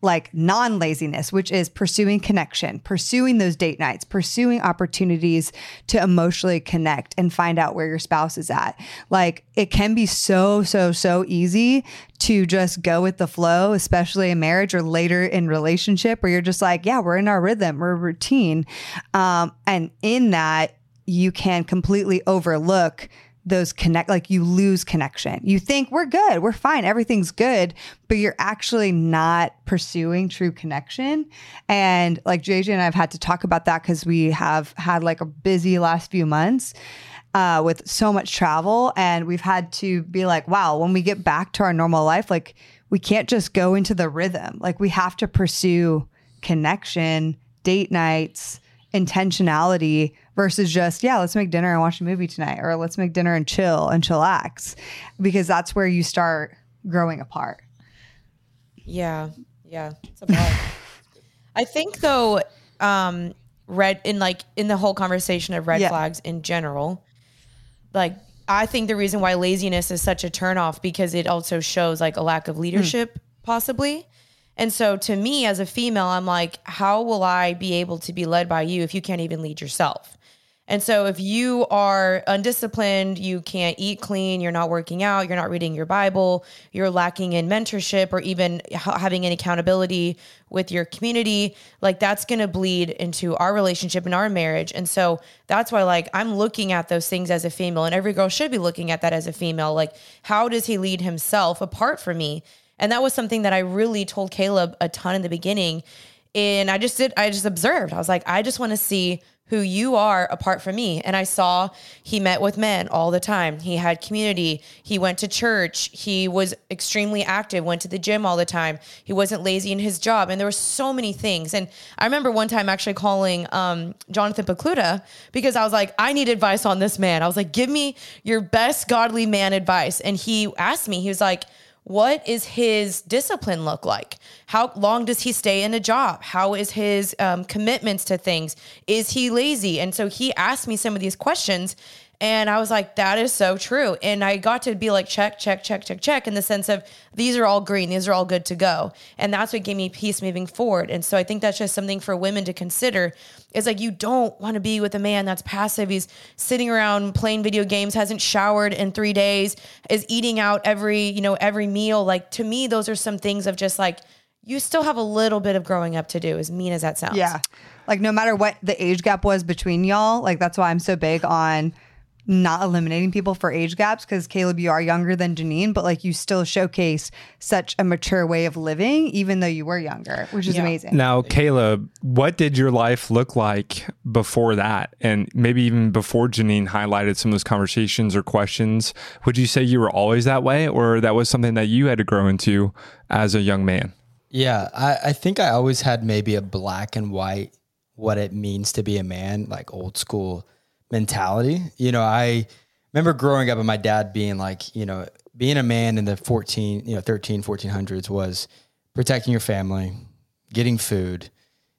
[SPEAKER 2] like non laziness, which is pursuing connection, pursuing those date nights, pursuing opportunities to emotionally connect and find out where your spouse is at. Like it can be so, so, so easy to just go with the flow, especially in marriage or later in relationship where you're just like, yeah, we're in our rhythm, we're routine. Um, and in that, you can completely overlook those connect like you lose connection. You think we're good, we're fine, everything's good, but you're actually not pursuing true connection. And like JJ and I've had to talk about that because we have had like a busy last few months uh, with so much travel, and we've had to be like, wow, when we get back to our normal life, like we can't just go into the rhythm. Like we have to pursue connection, date nights, intentionality versus just, yeah, let's make dinner and watch a movie tonight, or let's make dinner and chill and chillax, because that's where you start growing apart.
[SPEAKER 1] Yeah, yeah, it's a. I think though, um, red in like in the whole conversation of red
[SPEAKER 2] Yeah.
[SPEAKER 1] flags in general, like I think the reason why laziness is such a turnoff because it also shows like a lack of leadership, possibly. And so to me as a female, I'm like, how will I be able to be led by you if you can't even lead yourself? And so if you are undisciplined, you can't eat clean, you're not working out, you're not reading your Bible, you're lacking in mentorship or even having an accountability with your community, like that's going to bleed into our relationship and our marriage. And so that's why like I'm looking at those things as a female and every girl should be looking at that as a female. Like how does he lead himself apart from me? And that was something that I really told Kaleb a ton in the beginning. And I just did, I just observed. I was like, I just want to see who you are apart from me. And I saw he met with men all the time. He had community. He went to church. He was extremely active, went to the gym all the time. He wasn't lazy in his job. And there were so many things. And I remember one time actually calling um, Jonathan Pokluda because I was like, I need advice on this man. I was like, give me your best godly man advice. And he asked me, he was like, what is his discipline look like? How long does he stay in a job? How is his um, commitments to things? Is he lazy? And so he asked me some of these questions. And I was like, that is so true. And I got to be like, check, check, check, check, check, in the sense of these are all green, these are all good to go. And that's what gave me peace moving forward. And so I think that's just something for women to consider is like, you don't want to be with a man that's passive. He's sitting around playing video games, hasn't showered in three days, is eating out every, you know, every meal. Like to me, those are some things of just like, you still have a little bit of growing up to do, as mean as that sounds.
[SPEAKER 2] Yeah. Like no matter what the age gap was between y'all, like that's why I'm so big on not eliminating people for age gaps because Kaleb, you are younger than Jeanine, but like you still showcase such a mature way of living, even though you were younger, which is
[SPEAKER 1] Yeah.
[SPEAKER 2] amazing.
[SPEAKER 3] Now, Kaleb, what did your life look like before that? And maybe even before Jeanine highlighted some of those conversations or questions, would you say you were always that way or that was something that you had to grow into as a young man?
[SPEAKER 4] Yeah, I, I think I always had maybe a black and white what it means to be a man, like old school mentality. You know, I remember growing up and my dad being like, you know, being a man in the 14, you know, 13, 1400s was protecting your family, getting food,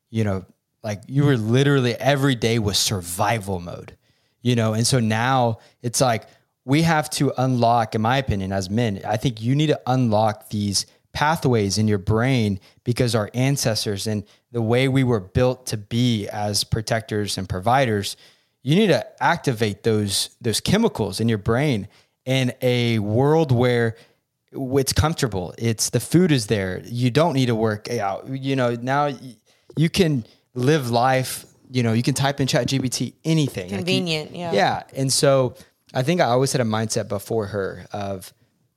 [SPEAKER 4] you know, like you were literally every day was survival mode, you know? And so now it's like we have to unlock, in my opinion, as men, I think you need to unlock these pathways in your brain because our ancestors and the way we were built to be as protectors and providers, you need to activate those those chemicals in your brain in a world where it's comfortable. It's the food is there. You don't need to work out. You know, now you can live life, you know, you can type in ChatGPT anything. Like you-
[SPEAKER 1] Convenient, yeah.
[SPEAKER 4] Yeah. And so I think I always had a mindset before her of,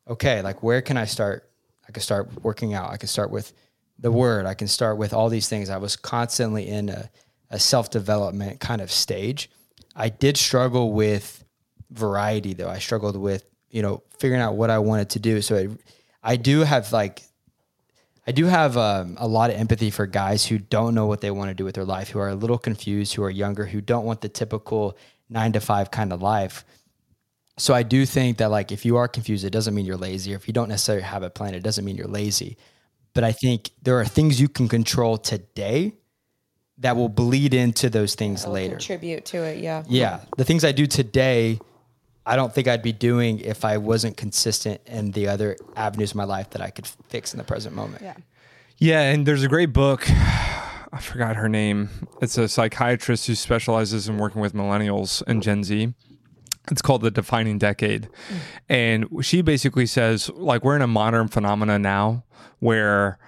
[SPEAKER 4] okay, like where can I start? I could start working out. I could start with the word. I can start with all these things. I was constantly in a, a self development kind of stage. I did struggle with variety though. I struggled with, you know, figuring out what I wanted to do. So I do have like, I do have um, a lot of empathy for guys who don't know what they want to do with their life, who are a little confused, who are younger, who don't want the typical nine to five kind of life. So I do think that like if you are confused, it doesn't mean you're lazy. Or if you don't necessarily have a plan, it doesn't mean you're lazy. But I think there are things you can control today that will bleed into those things later.
[SPEAKER 1] Contribute to it. Yeah.
[SPEAKER 4] Yeah. The things I do today, I don't think I'd be doing if I wasn't consistent in the other avenues of my life that I could fix in the present moment.
[SPEAKER 2] Yeah.
[SPEAKER 3] Yeah, and there's a great book. I forgot her name. It's a psychiatrist who specializes in working with millennials and Gen Z. It's called The Defining Decade. Mm. And she basically says, like, we're in a modern phenomena now where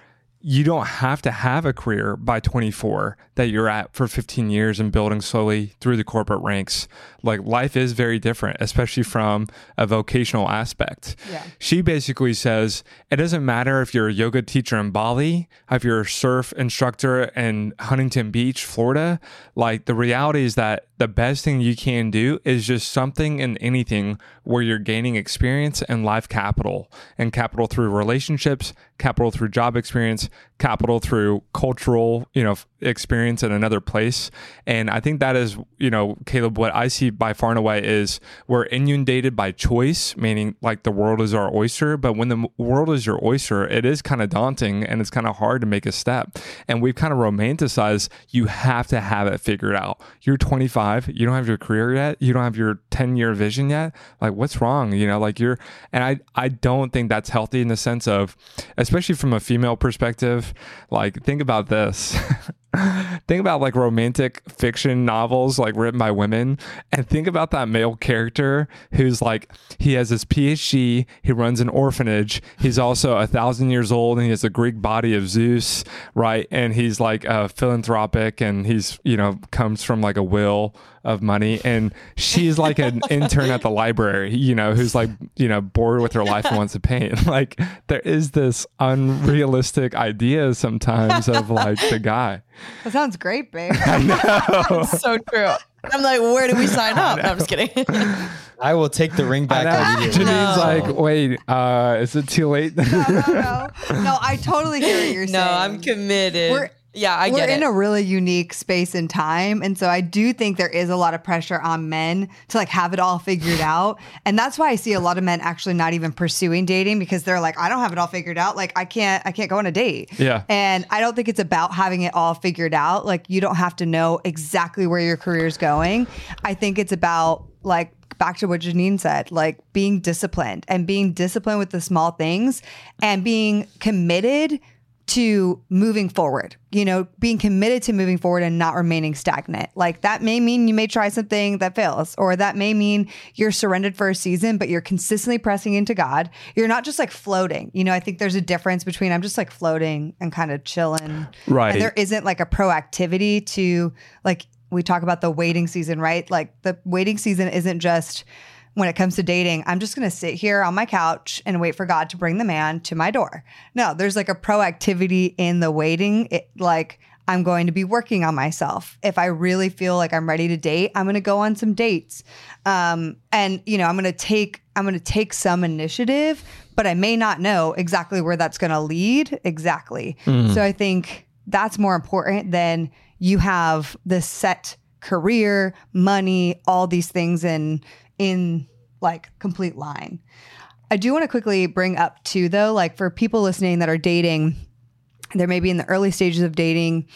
[SPEAKER 3] you don't have to have a career by 24 that you're at for 15 years and building slowly through the corporate ranks. Like, life is very different, especially from a vocational aspect.
[SPEAKER 2] Yeah.
[SPEAKER 3] She basically says it doesn't matter if you're a yoga teacher in Bali, if you're a surf instructor in Huntington Beach, Florida. Like the reality is that the best thing you can do is just something and anything where you're gaining experience and life capital and capital through relationships, capital through job experience, capital through cultural, you know, experience in another place. And I think that is, you know, Kaleb, what I see by far and away is we're inundated by choice, meaning like the world is our oyster. But when the world is your oyster, it is kind of daunting and it's kind of hard to make a step. And we've kind of romanticized you have to have it figured out. You're 25, you don't have your career yet, you don't have your 10 year vision yet. Like, what's wrong? You know, like you're, and I, I don't think that's healthy in the sense of, especially from a female perspective, like, think about this. think about like romantic fiction novels like written by women and think about that male character who's like he has his phd he runs an orphanage he's also a thousand years old and he has the greek body of zeus right and he's like a philanthropic and he's you know comes from like a will of money and she's like an intern at the library you know who's like you know bored with her life and wants to paint like there is this unrealistic idea sometimes of like the guy
[SPEAKER 2] That sounds great, babe.
[SPEAKER 1] i know so true. I'm like, where do we sign up? No, I'm just kidding.
[SPEAKER 4] I will take the ring back
[SPEAKER 3] know.
[SPEAKER 4] immediately.
[SPEAKER 3] Janine's
[SPEAKER 1] No.
[SPEAKER 3] like, wait, uh, is it too late?
[SPEAKER 2] no, no, no. No, I totally hear what you're saying. no.
[SPEAKER 1] I'm committed.
[SPEAKER 2] We're-
[SPEAKER 1] yeah, I
[SPEAKER 2] We're
[SPEAKER 1] get
[SPEAKER 2] in a really unique space and time. And so I do think there is a lot of pressure on men to like have it all figured out. And that's why I see a lot of men actually not even pursuing dating because they're like, I don't have it all figured out. Like I can't, I can't go on a date.
[SPEAKER 3] Yeah.
[SPEAKER 2] And I don't think it's about having it all figured out. Like you don't have to know exactly where your career's going. I think it's about like back to what Jeanine said, like being disciplined and being disciplined with the small things and being committed to moving forward, you know, being committed to moving forward and not remaining stagnant. Like that may mean you may try something that fails, or that may mean you're surrendered for a season, but you're consistently pressing into God. You're not just like floating. You know, I think there's a difference between I'm just like floating and kind of chilling.
[SPEAKER 3] Right.
[SPEAKER 2] And there isn't like a proactivity to like, we talk about the waiting season, right? Like the waiting season isn't just when it comes to dating, I'm just going to sit here on my couch and wait for God to bring the man to my door. No, there's like a proactivity in the waiting. It, like, I'm going to be working on myself. If I really feel like I'm ready to date, I'm going to go on some dates. Um, and you know, I'm going to take I'm going to take some initiative, but I may not know exactly where that's going to lead exactly. So I think that's more important than you have the set career, money, all these things in in like complete line. I do want to quickly bring up too though, like for people listening that are dating, they're maybe in the early stages of dating.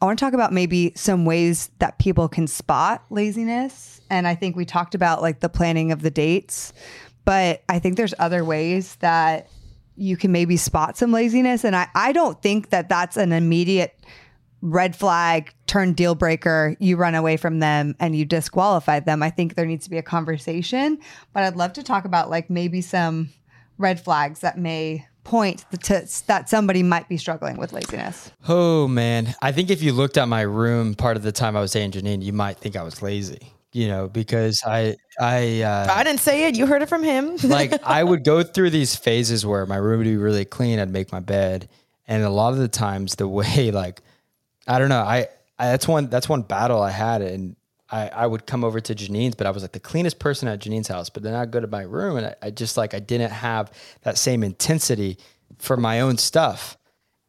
[SPEAKER 2] I want to talk about maybe some ways that people can spot laziness. And I think we talked about like the planning of the dates, but I think there's other ways that you can maybe spot some laziness. And I, I don't think that that's an immediate red flag, turn deal breaker, you run away from them and you disqualify them. I think there needs to be a conversation, but I'd love to talk about like maybe some red flags that may point to that somebody might be struggling with laziness.
[SPEAKER 4] Oh man, I think if you looked at my room part of the time I was saying Jeanine, you might think I was lazy. You know, because I I uh,
[SPEAKER 1] I didn't say it. You heard it from him.
[SPEAKER 4] like I would go through these phases where my room would be really clean. I'd make my bed, and a lot of the times the way like I don't know, I, I that's one that's one battle I had, and I I would come over to Jeanine's, but I was like the cleanest person at Jeanine's house. But then I'd go to my room, and I, I just like I didn't have that same intensity for my own stuff,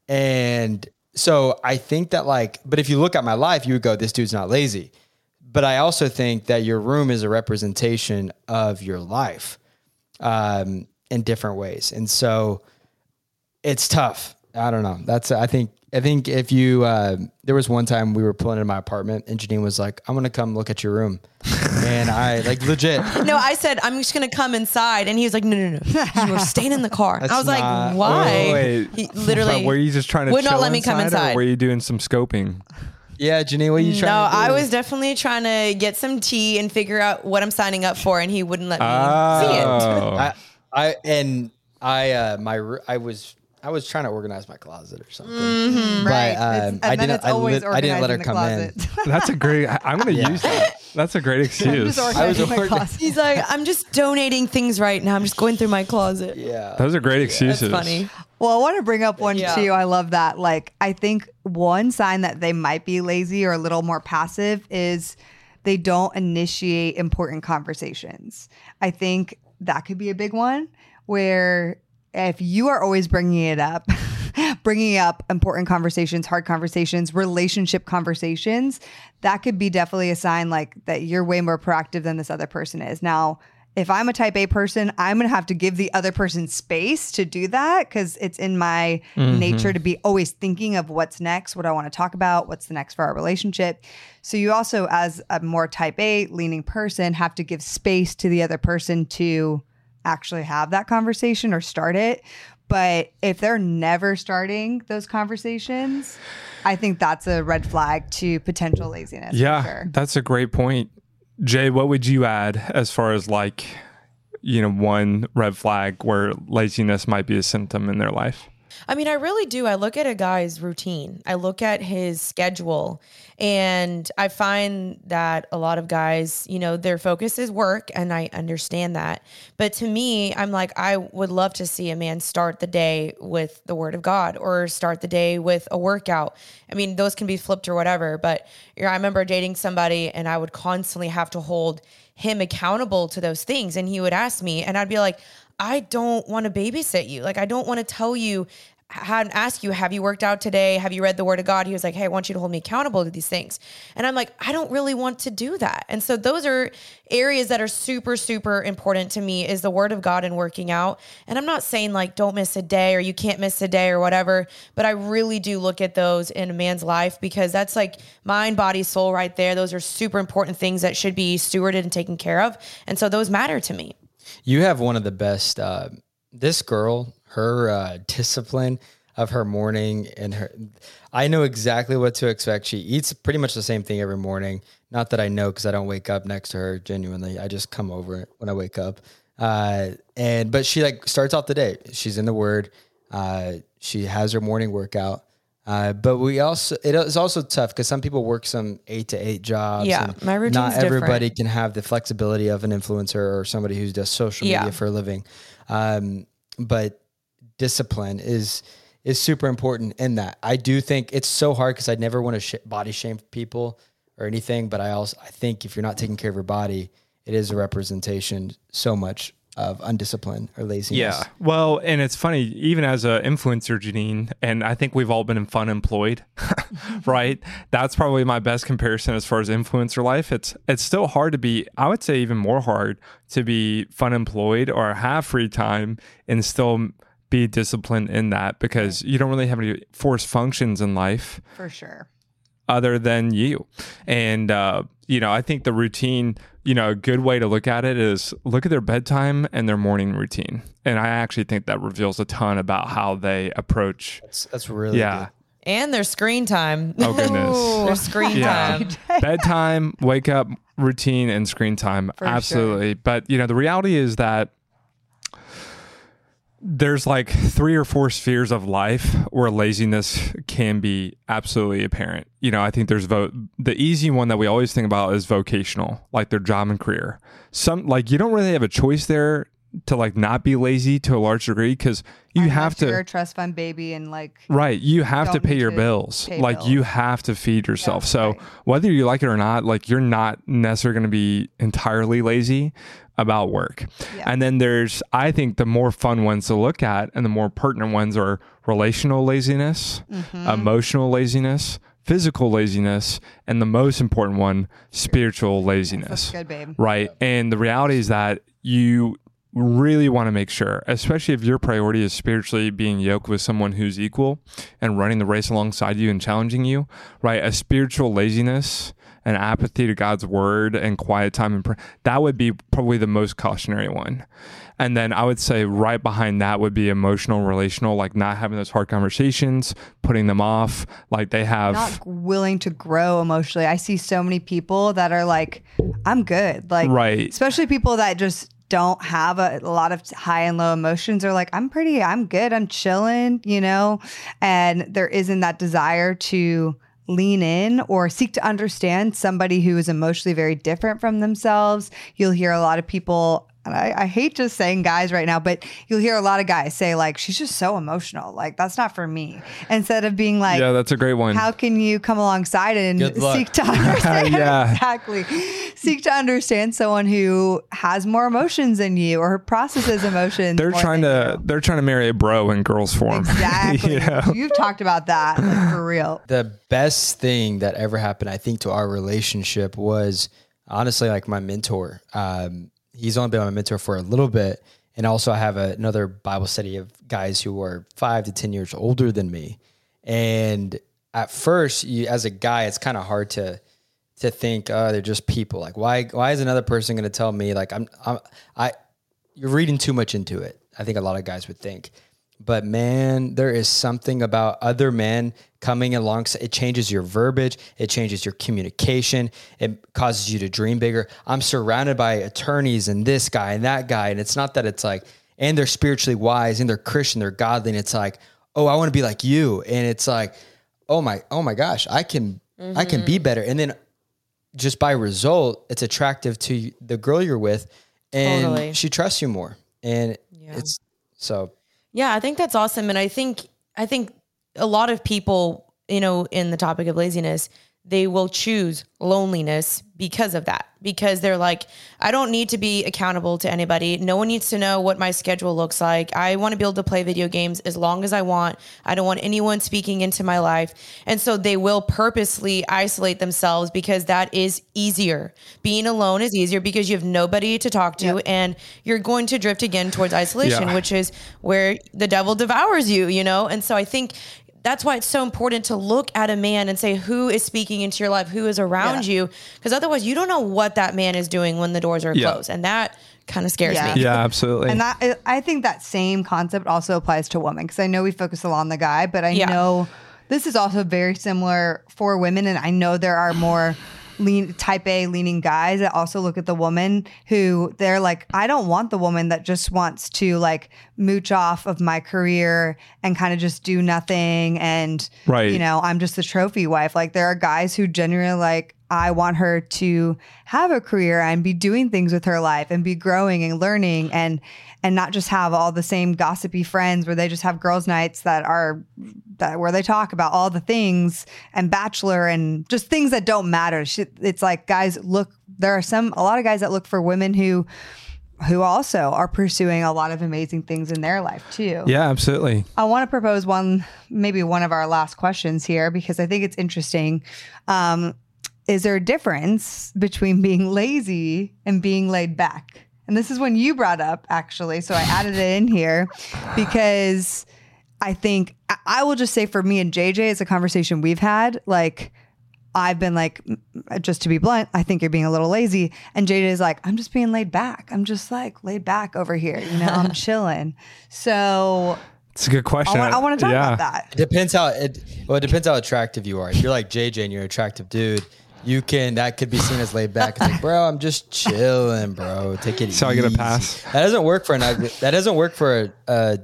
[SPEAKER 4] and so I think that like, but if you look at my life, you would go, this dude's not lazy. But I also think that your room is a representation of your life um, in different ways. And so it's tough. I don't know. That's, I think, I think if you, uh, there was one time we were pulling in my apartment and Jeanine was like, I'm going to come look at your room. and I like legit.
[SPEAKER 1] no, I said I'm just gonna come inside, and he was like, "No, no, no, you were staying in the car." I was
[SPEAKER 4] not-
[SPEAKER 1] like, "Why?"
[SPEAKER 3] Wait.
[SPEAKER 1] He literally
[SPEAKER 3] But were you just trying to
[SPEAKER 1] would not
[SPEAKER 3] chill
[SPEAKER 1] let me come
[SPEAKER 3] or
[SPEAKER 1] inside.
[SPEAKER 3] were you doing some scoping?
[SPEAKER 4] Yeah. Jeanine, what are you
[SPEAKER 1] No,
[SPEAKER 4] trying to do?
[SPEAKER 1] I was definitely trying to get some tea and figure out what I'm signing up for, and he wouldn't let me see it.
[SPEAKER 3] Oh.
[SPEAKER 4] I, I, and I, uh, my, r- I was, I was trying to organize my closet or something.
[SPEAKER 1] Mm-hmm.
[SPEAKER 4] But,
[SPEAKER 2] Right.
[SPEAKER 4] um,
[SPEAKER 2] and
[SPEAKER 4] I
[SPEAKER 2] then
[SPEAKER 4] didn't,
[SPEAKER 2] it's
[SPEAKER 4] I,
[SPEAKER 2] always
[SPEAKER 4] I didn't let her
[SPEAKER 2] organized in
[SPEAKER 4] come in.
[SPEAKER 3] That's a great. I- I'm going to
[SPEAKER 4] Yeah.
[SPEAKER 3] use that. That's a great excuse.
[SPEAKER 4] I was
[SPEAKER 2] organizing my
[SPEAKER 4] working-
[SPEAKER 2] closet.
[SPEAKER 1] He's like, I'm just donating things right now. I'm just going through my closet.
[SPEAKER 4] Yeah.
[SPEAKER 3] Those are great
[SPEAKER 1] That's
[SPEAKER 3] excuses.
[SPEAKER 1] funny.
[SPEAKER 2] Well, I want to bring up one
[SPEAKER 1] Yeah.
[SPEAKER 2] too. I love that. Like, I think one sign that they might be lazy or a little more passive is they don't initiate important conversations. I think that could be a big one where if you are always bringing it up, bringing up important conversations, hard conversations, relationship conversations, that could be definitely a sign like that you're way more proactive than this other person is. Now, if I'm a type A person, I'm going to have to give the other person space to do that because it's in my mm-hmm. nature to be always thinking of what's next, what I want to talk about, what's the next for our relationship. So you also, as a more type A leaning person, have to give space to the other person to actually have that conversation or start it. But if they're never starting those conversations, I think that's a red flag to potential laziness.
[SPEAKER 3] Yeah,
[SPEAKER 2] sure.
[SPEAKER 3] that's a great point. Jay, what would you add as far as like, you know, one red flag where laziness might be a symptom in their life?
[SPEAKER 1] I mean, I really do. I look at a guy's routine. I look at his schedule and I find that a lot of guys, you know, their focus is work and I understand that. But to me, I'm like I would love to see a man start the day with the word of God or start the day with a workout. I mean, those can be flipped or whatever, but you know, I remember dating somebody and I would constantly have to hold him accountable to those things and he would ask me and I'd be like I don't want to babysit you. Like, I don't want to tell you, had ask you, have you worked out today? Have you read the word of God? He was like, Hey, I want you to hold me accountable to these things. And I'm like, I don't really want to do that. And so those are areas that are super, super important to me is the word of God and working out. And I'm not saying like don't miss a day or you can't miss a day or whatever, but I really do look at those in a man's life because that's like mind, body, soul right there. Those are super important things that should be stewarded and taken care of. And so those matter to me.
[SPEAKER 4] You have one of the best. Uh, this girl, her uh, discipline of her morning and her, I know exactly what to expect. She eats pretty much the same thing every morning. Not that I know because I don't wake up next to her. Genuinely, I just come over when I wake up. Uh, and but she like starts off the day. She's in the Word. Uh, she has her morning workout. Uh, but we also it is also tough because some people work some eight to eight jobs.
[SPEAKER 1] Yeah,
[SPEAKER 4] and
[SPEAKER 1] my routine's
[SPEAKER 4] Not everybody
[SPEAKER 1] different.
[SPEAKER 4] can have the flexibility of an influencer or somebody who does social
[SPEAKER 1] Yeah.
[SPEAKER 4] media for a living. Um, but discipline is is super important in that. I do think it's so hard because I never want to sh- body shame people or anything. But I also I think if you're not taking care of your body, it is a representation so much of undiscipline or laziness.
[SPEAKER 3] Yeah. Well, and it's funny, even as an influencer, Jeanine, and I think we've all been fun employed, right? That's probably my best comparison as far as influencer life. It's it's still hard to be, I would say even more hard to be fun employed or have free time and still be disciplined in that because you don't really have any forced functions in life
[SPEAKER 2] For sure.
[SPEAKER 3] Other than you. And, uh, you know, I think the routine, you know, a good way to look at it is look at their bedtime and their morning routine. And I actually think that reveals a ton about how they approach.
[SPEAKER 4] that's, that's really
[SPEAKER 3] Yeah.
[SPEAKER 4] good.
[SPEAKER 1] And their screen time.
[SPEAKER 3] Oh, goodness.
[SPEAKER 1] their screen
[SPEAKER 3] Yeah.
[SPEAKER 1] time.
[SPEAKER 3] bedtime, wake up routine, and screen time.
[SPEAKER 2] sure.
[SPEAKER 3] Absolutely. But, you know, the reality is that there's like three or four spheres of life where laziness can be absolutely apparent. You know, I think there's vo- the easy one that we always think about is vocational, like their job and career. Some like you don't really have a choice there to like not be lazy to a large degree because you have
[SPEAKER 2] to. you're a trust fund baby and like
[SPEAKER 3] Right. You have to pay your
[SPEAKER 2] to
[SPEAKER 3] bills.
[SPEAKER 2] pay
[SPEAKER 3] like you have to feed yourself. so
[SPEAKER 2] right.
[SPEAKER 3] whether you like it or not, like you're not necessarily going to be entirely lazy about work.
[SPEAKER 2] Yeah.
[SPEAKER 3] And then there's I think the more fun ones to look at and the more pertinent ones are relational laziness,
[SPEAKER 2] Mm-hmm.
[SPEAKER 3] emotional laziness, physical laziness, and the most important one, spiritual laziness
[SPEAKER 2] good, babe.
[SPEAKER 3] right? And the reality is that you really want to make sure, especially if your priority is spiritually being yoked with someone who's equal and running the race alongside you and challenging you, right? A spiritual laziness and apathy to God's word and quiet time and prayer, that would be probably the most cautionary one. And then I would say right behind that would be emotional, relational, like not having those hard conversations, putting them off. Like they have
[SPEAKER 2] Not willing to grow emotionally. I see so many people that are like, I'm good. Like,
[SPEAKER 3] Right.
[SPEAKER 2] especially people that just don't have a, a lot of high and low emotions are like, I'm pretty, I'm good, I'm chilling, you know? And there isn't that desire to lean in or seek to understand somebody who is emotionally very different from themselves. You'll hear a lot of people and I, I hate just saying guys right now, but you'll hear a lot of guys say like, she's just so emotional. Like that's not for me. Instead of being like,
[SPEAKER 3] yeah, that's a great one.
[SPEAKER 2] how can you come alongside and seek to understand
[SPEAKER 3] Yeah.
[SPEAKER 2] exactly seek to understand someone who has more emotions than you or processes emotions
[SPEAKER 3] they're
[SPEAKER 2] more
[SPEAKER 3] trying
[SPEAKER 2] than
[SPEAKER 3] to they're trying to marry a bro in girls form.
[SPEAKER 2] exactly
[SPEAKER 3] you know?
[SPEAKER 2] you've talked about that like, for real
[SPEAKER 4] the best thing that ever happened, I think, to our relationship was honestly like my mentor. Um, he's only been my mentor for a little bit. And also, I have a, another Bible study of guys who are five to 10 years older than me. And at first, you, as a guy, it's kind of hard to to think, oh, they're just people. Like, why why is another person going to tell me like I'm I'm I you're reading too much into it. I think a lot of guys would think. But man, there is something about other men coming along. It changes your verbiage. It changes your communication. It causes you to dream bigger. I'm surrounded by attorneys and this guy and that guy. And it's not that it's like, and they're spiritually wise and they're Christian, they're godly. And it's like, oh, I want to be like you. And it's like, oh my, oh my gosh, I can, I can be mm-hmm. better. And then just by result, it's attractive to the girl you're with, and
[SPEAKER 1] Totally.
[SPEAKER 4] she trusts you more. And it's so
[SPEAKER 1] Yeah, I think that's awesome. And I think I think a lot of people, you know, in the topic of laziness, they will choose loneliness because of that. Because they're like, I don't need to be accountable to anybody. No one needs to know what my schedule looks like. I want to be able to play video games as long as I want. I don't want anyone speaking into my life. And so they will purposely isolate themselves because that is easier. Being alone is easier because you have nobody to talk to and you're going to drift again towards isolation,
[SPEAKER 3] Yeah.
[SPEAKER 1] which is where the devil devours you, you know? And so I think that's why it's so important to look at a man and say who is speaking into your life, who is around you, because otherwise you don't know what that man is doing when the doors are
[SPEAKER 3] Yeah.
[SPEAKER 1] closed. And that kind of scares
[SPEAKER 2] Yeah.
[SPEAKER 1] me.
[SPEAKER 3] Yeah, absolutely.
[SPEAKER 2] And that I- I think that same concept also applies to women because I know we focus a lot on the guy, but I
[SPEAKER 1] Yeah.
[SPEAKER 2] know this is also very similar for women, and I know there are more lean type A leaning guys that also look at the woman who they're like, I don't want the woman that just wants to like mooch off of my career and kind of just do nothing and
[SPEAKER 3] Right.
[SPEAKER 2] you know I'm just the trophy wife. Like there are guys who genuinely like I want her to have a career and be doing things with her life and be growing and learning and and not just have all the same gossipy friends where they just have girls nights that are that where they talk about all the things and bachelor and just things that don't matter. Shit, It's like guys look there are some a lot of guys that look for women who who also are pursuing a lot of amazing things in their life too.
[SPEAKER 3] yeah, absolutely.
[SPEAKER 2] I want to propose one, maybe one of our last questions here because I think it's interesting. Um, is there a difference between being lazy and being laid back? And this is when you brought up actually, so I added it in here because I think I- I will just say for me and JJ, it's a conversation we've had. Like, I've been like, "Mm, just to be blunt, I think you're being a little lazy. And JJ is like, I'm just being laid back. I'm just like laid back over here. You know, I'm chilling. So
[SPEAKER 3] It's a good question.
[SPEAKER 2] I want, to talk
[SPEAKER 3] yeah.
[SPEAKER 2] about that.
[SPEAKER 4] It depends how it. Well, it depends how attractive you are. If you're like JJ and you're an attractive dude, you can that could be seen as laid back. It's like, bro, I'm just chilling, bro. Take it easy.
[SPEAKER 3] So I
[SPEAKER 4] easy.
[SPEAKER 3] get a pass?
[SPEAKER 4] That doesn't work for an ugly. That doesn't work for a. a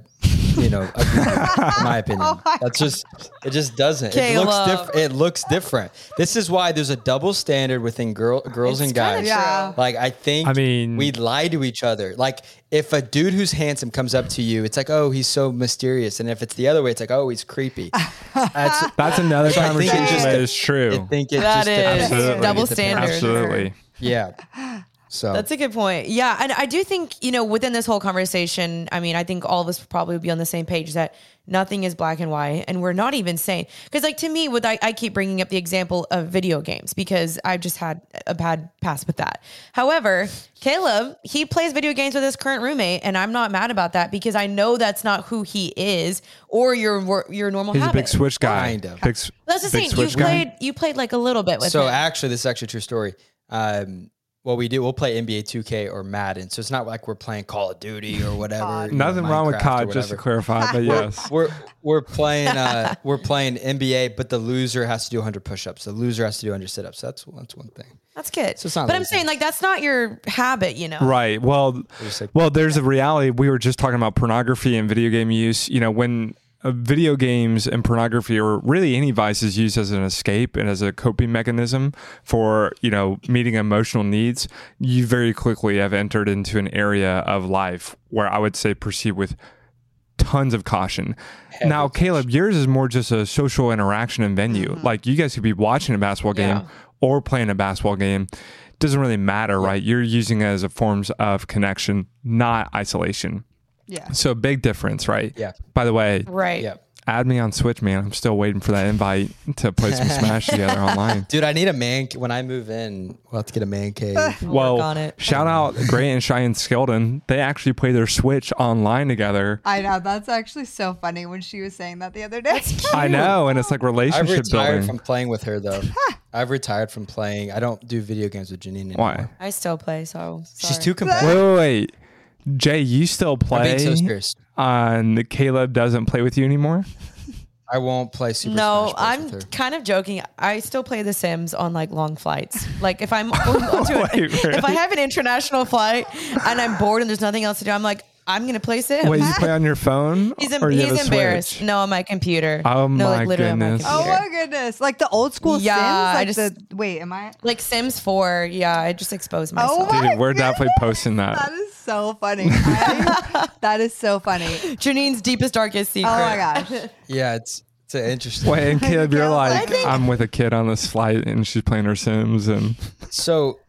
[SPEAKER 4] you know, ugly in my oh opinion,
[SPEAKER 2] Oh
[SPEAKER 4] that's just it. Just doesn't. It looks different. It looks different. This is why there's a double standard within girl, girls
[SPEAKER 1] It's
[SPEAKER 4] and guys.
[SPEAKER 2] Yeah.
[SPEAKER 4] Like I think
[SPEAKER 3] I mean-
[SPEAKER 4] we lie to each other. Like if a dude who's handsome comes up to you, it's like, oh, he's so mysterious. And if it's the other way, it's like, oh, he's creepy. That's
[SPEAKER 3] That's another
[SPEAKER 4] So I think it
[SPEAKER 3] conversation
[SPEAKER 4] just-
[SPEAKER 3] that is true.
[SPEAKER 4] I think it
[SPEAKER 1] That
[SPEAKER 4] just
[SPEAKER 1] is.
[SPEAKER 3] Absolutely.
[SPEAKER 1] double standard.
[SPEAKER 3] Absolutely.
[SPEAKER 4] Yeah. So
[SPEAKER 1] That's a good point. Yeah. And I do think, you know, within this whole conversation, I mean, I think all of us probably would be on the same page that nothing is black and white. And we're not even saying, because like to me, with I, I keep bringing up the example of video games because I've just had a bad pass with that. However, Kaleb, he plays video games with his current roommate, and I'm not mad about that because I know that's not who he is or your your normal
[SPEAKER 3] He's a big switch guy.
[SPEAKER 4] Kind of.
[SPEAKER 3] Big, s-
[SPEAKER 1] That's the
[SPEAKER 3] big
[SPEAKER 1] thing. You
[SPEAKER 3] switch guy.
[SPEAKER 1] played you played like a little bit with
[SPEAKER 4] so
[SPEAKER 1] him.
[SPEAKER 4] actually, this is actually a true story. Um, what we do, we'll play NBA 2K or Madden. So it's not like we're playing Call of Duty or whatever. you know,
[SPEAKER 3] Nothing wrong with
[SPEAKER 4] Minecraft
[SPEAKER 3] COD, just to clarify. But yes.
[SPEAKER 4] We're we're playing uh, we're playing NBA, but the loser has to do 100 push-ups. The loser has to do 100 sit-ups. That's that's one thing.
[SPEAKER 1] that's good.
[SPEAKER 4] So it's not
[SPEAKER 1] but I'm saying like that's not your habit, you know.
[SPEAKER 3] Right. Well,
[SPEAKER 4] like-
[SPEAKER 3] well, there's a reality. We were just talking about pornography and video game use. You know, when uh, video games and pornography or really any vice is used as an escape and as a coping mechanism for you know meeting emotional needs you very quickly have entered into an area of life where i would say proceed with tons of caution. Now kaleb yours is more just a social interaction and venue. Like you guys could be watching a basketball game
[SPEAKER 1] Yeah.
[SPEAKER 3] or playing a basketball game. Doesn't really matter right? You're using it as a forms of connection not isolation
[SPEAKER 2] Yeah.
[SPEAKER 3] so big difference, right?
[SPEAKER 4] Yeah.
[SPEAKER 3] By the way,
[SPEAKER 1] Right.
[SPEAKER 4] Yeah.
[SPEAKER 3] add me on Switch, man. I'm still waiting for that invite to play some Smash together online.
[SPEAKER 4] Dude, I need a man. When I move in, we'll have to get a man cave.
[SPEAKER 1] We'll
[SPEAKER 3] well,
[SPEAKER 1] work on it.
[SPEAKER 3] shout out Gray and Cheyenne Skeldon. They actually play their Switch online together.
[SPEAKER 2] I know that's actually so funny when she was saying that the other day.
[SPEAKER 3] I know, and it's like relationship I've
[SPEAKER 4] retired
[SPEAKER 3] building.
[SPEAKER 4] from playing with her though. I've retired from playing. I don't do video games with Jeanine anymore.
[SPEAKER 3] Why?
[SPEAKER 1] I still play, so
[SPEAKER 4] She's
[SPEAKER 1] sorry.
[SPEAKER 4] too
[SPEAKER 3] Wait, wait, wait. Jay, you still play
[SPEAKER 4] being so serious.
[SPEAKER 3] and Kaleb doesn't play with you anymore?
[SPEAKER 4] I won't play Super
[SPEAKER 1] No,
[SPEAKER 4] Smash Bros.
[SPEAKER 1] I'm
[SPEAKER 4] with her.
[SPEAKER 1] kind of joking. I still play The Sims on like long flights. Like if I'm going onto a-
[SPEAKER 3] Wait,
[SPEAKER 1] if I have an international flight and I'm bored and there's nothing else to do, I'm like, I'm gonna play Sims.
[SPEAKER 3] Wait, you play on your phone?
[SPEAKER 1] he's em-
[SPEAKER 3] or you have
[SPEAKER 1] he's
[SPEAKER 3] a
[SPEAKER 1] embarrassed.
[SPEAKER 3] Switch?
[SPEAKER 1] No, on my computer.
[SPEAKER 3] Oh
[SPEAKER 1] no,
[SPEAKER 3] my
[SPEAKER 1] like literally
[SPEAKER 3] goodness.
[SPEAKER 1] on
[SPEAKER 2] oh
[SPEAKER 1] my computer.
[SPEAKER 2] my goodness! Like the old school
[SPEAKER 1] Yeah,
[SPEAKER 2] Sims.
[SPEAKER 1] I
[SPEAKER 2] Like
[SPEAKER 1] just-
[SPEAKER 2] the wait, am I?
[SPEAKER 1] Like Sims 4. Yeah, I just exposed oh myself.
[SPEAKER 2] Oh my
[SPEAKER 3] Dude, we're definitely posting that.
[SPEAKER 2] That is so funny. I- that is so funny.
[SPEAKER 1] Jeanine's deepest, darkest secret.
[SPEAKER 2] Oh my gosh.
[SPEAKER 4] Yeah, it's it's an interesting.
[SPEAKER 3] Wait, and Kaleb, you're like,
[SPEAKER 1] think-
[SPEAKER 3] I'm with a kid on this flight and she's playing her Sims and
[SPEAKER 4] So,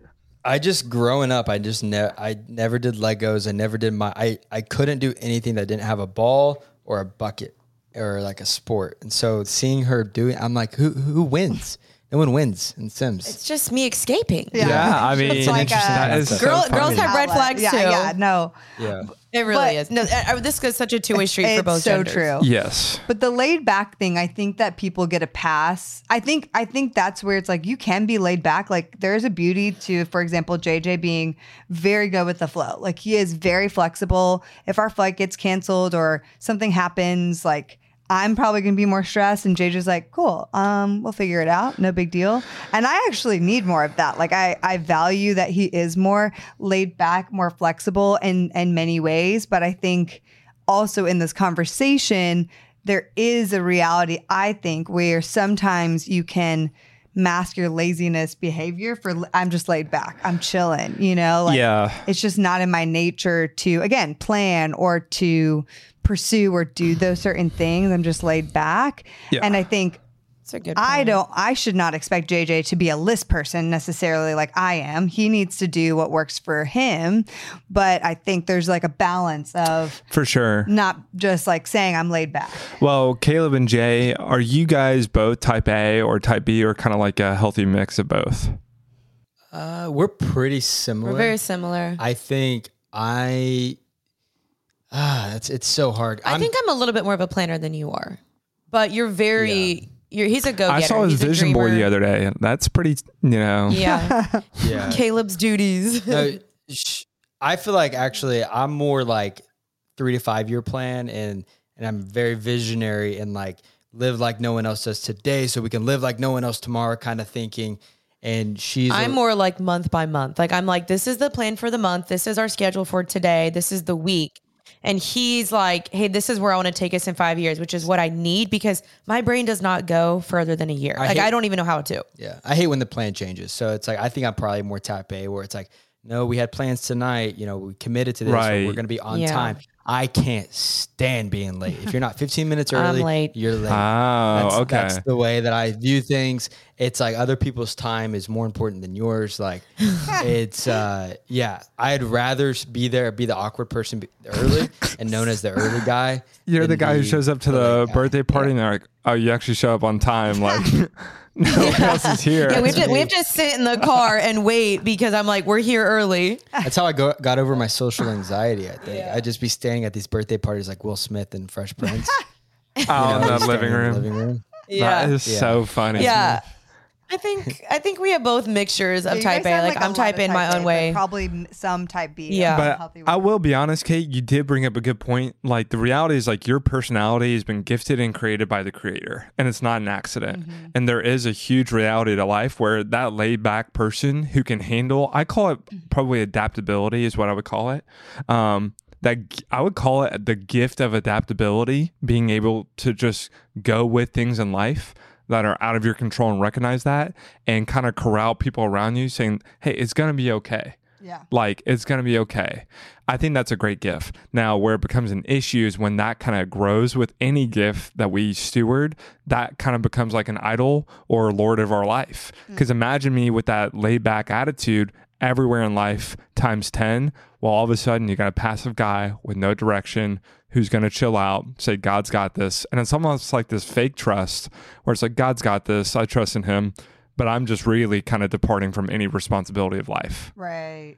[SPEAKER 4] I just growing up, I just ne- I never did Legos. I never did my. I I couldn't do anything that didn't have a ball or a bucket or like a sport. And so seeing her doing, I'm like, who who wins? No one wins in Sims.
[SPEAKER 1] It's just me escaping.
[SPEAKER 2] Yeah.
[SPEAKER 3] Yeah, I mean,
[SPEAKER 2] It's like a-
[SPEAKER 3] that is
[SPEAKER 1] Girl-
[SPEAKER 3] funny.
[SPEAKER 1] girls have red flags
[SPEAKER 2] yeah,
[SPEAKER 1] too.
[SPEAKER 2] Yeah, no.
[SPEAKER 4] yeah.
[SPEAKER 1] It really
[SPEAKER 2] But-
[SPEAKER 1] is. No, I, I- this is such a two way street for both.
[SPEAKER 2] it's
[SPEAKER 1] both
[SPEAKER 2] so
[SPEAKER 1] genders.
[SPEAKER 2] true.
[SPEAKER 3] Yes.
[SPEAKER 2] But the laid back thing, I think that people get a pass. I think I think that's where it's like you can be laid back. Like there's a beauty to, for example, JJ being very good with the flow. Like he is very flexible. If our flight gets canceled or something happens, like I'm probably gonna be more stressed, and JJ's like, "Cool, um, we'll figure it out, no big deal." And I actually need more of that. Like I, I value that he is more laid back, more flexible in in many ways. But I think also in this conversation, there is a reality, I think, where sometimes you can mask your laziness behavior for I'm just laid back. I'm chilling, you know? Like,
[SPEAKER 3] Yeah.
[SPEAKER 2] It's just not in my nature to again plan or to pursue or do those certain things. I'm just laid back.
[SPEAKER 3] Yeah.
[SPEAKER 2] And I think
[SPEAKER 1] It's a good
[SPEAKER 2] I don't I should not expect JJ to be a list person necessarily like I am. He needs to do what works for him, but I think there's like a balance of
[SPEAKER 3] For sure.
[SPEAKER 2] not just like saying I'm laid back.
[SPEAKER 3] Well, Kaleb and Jay, are you guys both type A or type B or kind of like a healthy mix of both?
[SPEAKER 4] Uh, we're pretty similar.
[SPEAKER 1] We're very similar.
[SPEAKER 4] I think I. Ah, it's it's so hard.
[SPEAKER 1] I
[SPEAKER 4] I'm,
[SPEAKER 1] think I'm a little bit more of a planner than you are, but you're very. You're, he's a go getter.
[SPEAKER 3] I saw his vision board the other day. and That's pretty, you know.
[SPEAKER 1] Yeah,
[SPEAKER 4] yeah.
[SPEAKER 1] Kaleb's duties.
[SPEAKER 4] no, sh- I feel like actually I'm more like three to five year plan and and I'm very visionary and like live like no one else does today so we can live like no one else tomorrow kind of thinking. And she's
[SPEAKER 1] I'm
[SPEAKER 4] a-
[SPEAKER 1] more like month by month. Like I'm like, this is the plan for the month. This is our schedule for today. This is the week. And he's like, hey, this is where I want to take us in five years, which is what I need because my brain does not go further than a year. like
[SPEAKER 4] hate-
[SPEAKER 1] I don't even know how to.
[SPEAKER 4] Yeah, I hate when the plan changes. So it's like I think I'm probably more type A, where it's like, no, we had plans tonight. You know, we committed to this. so
[SPEAKER 3] Right.
[SPEAKER 4] we're going to be on
[SPEAKER 1] Yeah.
[SPEAKER 4] time. I can't stand being late. If you're not 15 minutes
[SPEAKER 1] I'm
[SPEAKER 4] early,
[SPEAKER 1] late.
[SPEAKER 4] you're late.
[SPEAKER 3] Oh,
[SPEAKER 4] that's,
[SPEAKER 3] okay.
[SPEAKER 4] That's the way that I view things. It's like other people's time is more important than yours. Like it's, uh, yeah, I'd rather be there, be the awkward person early and known as the early guy.
[SPEAKER 3] You're the
[SPEAKER 4] than
[SPEAKER 3] guy who shows up to
[SPEAKER 4] the
[SPEAKER 3] the birthday party and they're like, oh, you actually show up on time. Like, no one else is here.
[SPEAKER 1] Yeah, we have, to, we have to sit in the car and wait because I'm like, we're here early.
[SPEAKER 4] That's how I go, got over my social anxiety. I think I'd just be standing at these birthday parties like Will Smith and Fresh Prince.
[SPEAKER 3] oh, in
[SPEAKER 4] You know,
[SPEAKER 3] the living room.
[SPEAKER 4] living room.
[SPEAKER 1] Yeah.
[SPEAKER 3] That is
[SPEAKER 4] Yeah.
[SPEAKER 3] so funny.
[SPEAKER 1] yeah. I think I think we have both mixtures of
[SPEAKER 2] You
[SPEAKER 1] type A.
[SPEAKER 2] have,
[SPEAKER 1] Like, I'm type
[SPEAKER 2] of
[SPEAKER 1] A in my own
[SPEAKER 2] but
[SPEAKER 1] way.
[SPEAKER 2] Probably some type B.
[SPEAKER 1] Yeah.
[SPEAKER 2] a
[SPEAKER 3] But I will be honest, Kait, you did bring up a good point. Like the reality is like your personality has been gifted and created by the creator and it's not an accident.
[SPEAKER 2] Mm-hmm.
[SPEAKER 3] And there is a huge reality to life where that laid back person who can handle, I call it probably adaptability is what I would call it. Um, that I would call it the gift of adaptability, being able to just go with things in life that are out of your control and recognize that and kind of corral people around you saying, Hey, it's going to be okay.
[SPEAKER 2] Yeah.
[SPEAKER 3] Like it's going to be okay. I think that's a great gift. Now, where it becomes an issue is when that kind of grows with any gift that we steward, that kind of becomes like an idol or lord of our life. Mm. Because imagine me with that laid back attitude everywhere in life times 10. Well, all of a sudden, you got a passive guy with no direction who's going to chill out, say, God's got this. And it's almost like this fake trust where it's like, God's got this. I trust in him. But I'm just really kind of departing from any responsibility of life.
[SPEAKER 2] Right.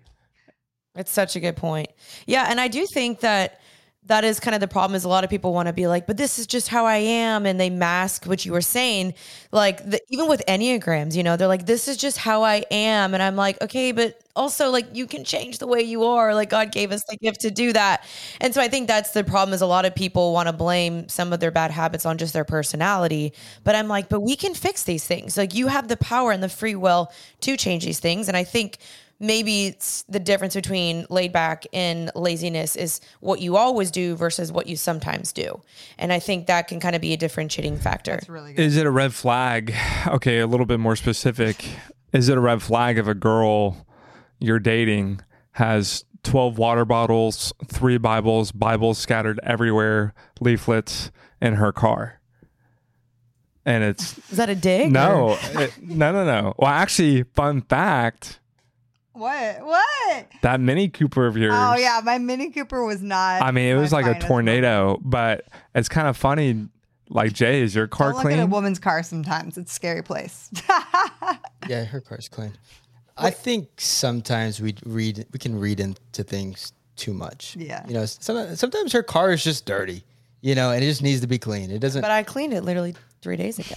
[SPEAKER 1] It's such a good point. Yeah, and I do think that that is kind of the problem is a lot of people want to be like, but this is just how I am, and they mask what you were saying. Like the, even with enneagrams, you know, they're like, this is just how I am, and I'm like, okay, but also like you can change the way you are. Like God gave us the gift to do that, and so I think that's the problem is a lot of people want to blame some of their bad habits on just their personality. But I'm like, but we can fix these things. Like you have the power and the free will to change these things, and I think maybe it's the difference between laid back and laziness is what you always do versus what you sometimes do. And I think that can kind of be a differentiating factor.
[SPEAKER 2] It's really good.
[SPEAKER 3] Is it a red flag? Okay, a little bit more specific. Is it a red flag if a girl you're dating has 12 water bottles, three Bibles, Bibles scattered everywhere, leaflets in her car? And it's
[SPEAKER 1] Is that a dig?
[SPEAKER 3] no, it- no, no, no. Well, actually, fun fact
[SPEAKER 2] What? What?
[SPEAKER 3] that Mini Cooper of yours.
[SPEAKER 2] Oh yeah, my Mini Cooper was not.
[SPEAKER 3] I mean, it was like a
[SPEAKER 2] finest
[SPEAKER 3] tornado, but it's kind of funny. Like, Jay, is your car
[SPEAKER 2] Don't look at a woman's car sometimes. It's a scary place.
[SPEAKER 4] Yeah, her car's clean. I think sometimes we read we can read into things too much.
[SPEAKER 2] Yeah.
[SPEAKER 4] You know, some, sometimes her car is just dirty. You know, and it just needs to be clean. It doesn't.
[SPEAKER 1] But I cleaned it literally three days ago.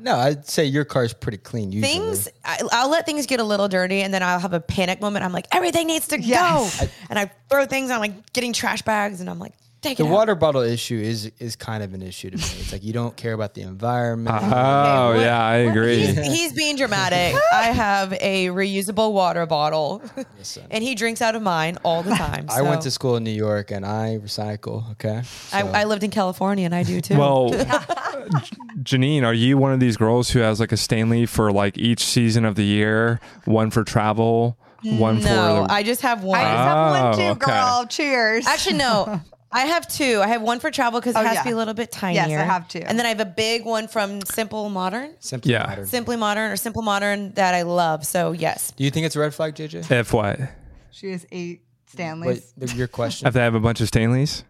[SPEAKER 4] No, I'd say your car's pretty clean. Usually.
[SPEAKER 1] Things, I, I'll let things get a little dirty and then I'll have a panic moment. I'm like, everything needs to
[SPEAKER 2] Yes.
[SPEAKER 1] go. and I throw things, I'm like getting trash bags and I'm like, take
[SPEAKER 4] The
[SPEAKER 1] it out.
[SPEAKER 4] water bottle issue is is kind of an issue to me. It's like you don't care about the environment.
[SPEAKER 3] Oh,
[SPEAKER 1] what-
[SPEAKER 3] yeah, I agree.
[SPEAKER 1] He's, he's being dramatic. I have a reusable water bottle,
[SPEAKER 4] Listen.
[SPEAKER 1] and he drinks out of mine all the time.
[SPEAKER 4] I went to school in New York and I recycle. Okay.
[SPEAKER 1] I,
[SPEAKER 4] So-
[SPEAKER 1] I lived in California, and I do too.
[SPEAKER 3] Well, Jeanine, are you one of these girls who has like a Stanley for like each season of the year? One for travel, one
[SPEAKER 1] no,
[SPEAKER 3] for the.
[SPEAKER 1] I just have one.
[SPEAKER 2] Oh, I just have one too,
[SPEAKER 3] okay.
[SPEAKER 2] girl. Cheers.
[SPEAKER 1] Actually, no. I have two. I have one for travel because it
[SPEAKER 2] Oh,
[SPEAKER 1] has
[SPEAKER 2] yeah.
[SPEAKER 1] to be a little bit tinier.
[SPEAKER 2] Yes, I have two.
[SPEAKER 1] And then I have a big one from Simple Modern,
[SPEAKER 4] Simply
[SPEAKER 3] Yeah.
[SPEAKER 4] modern.
[SPEAKER 1] Simply Modern, or Simple Modern that I love. So yes,
[SPEAKER 4] Do you think it's a red flag, JJ?
[SPEAKER 3] if what?
[SPEAKER 2] she has eight
[SPEAKER 4] Wait,
[SPEAKER 2] Stanleys.
[SPEAKER 4] the- your question.
[SPEAKER 3] If they have a bunch of Stanleys?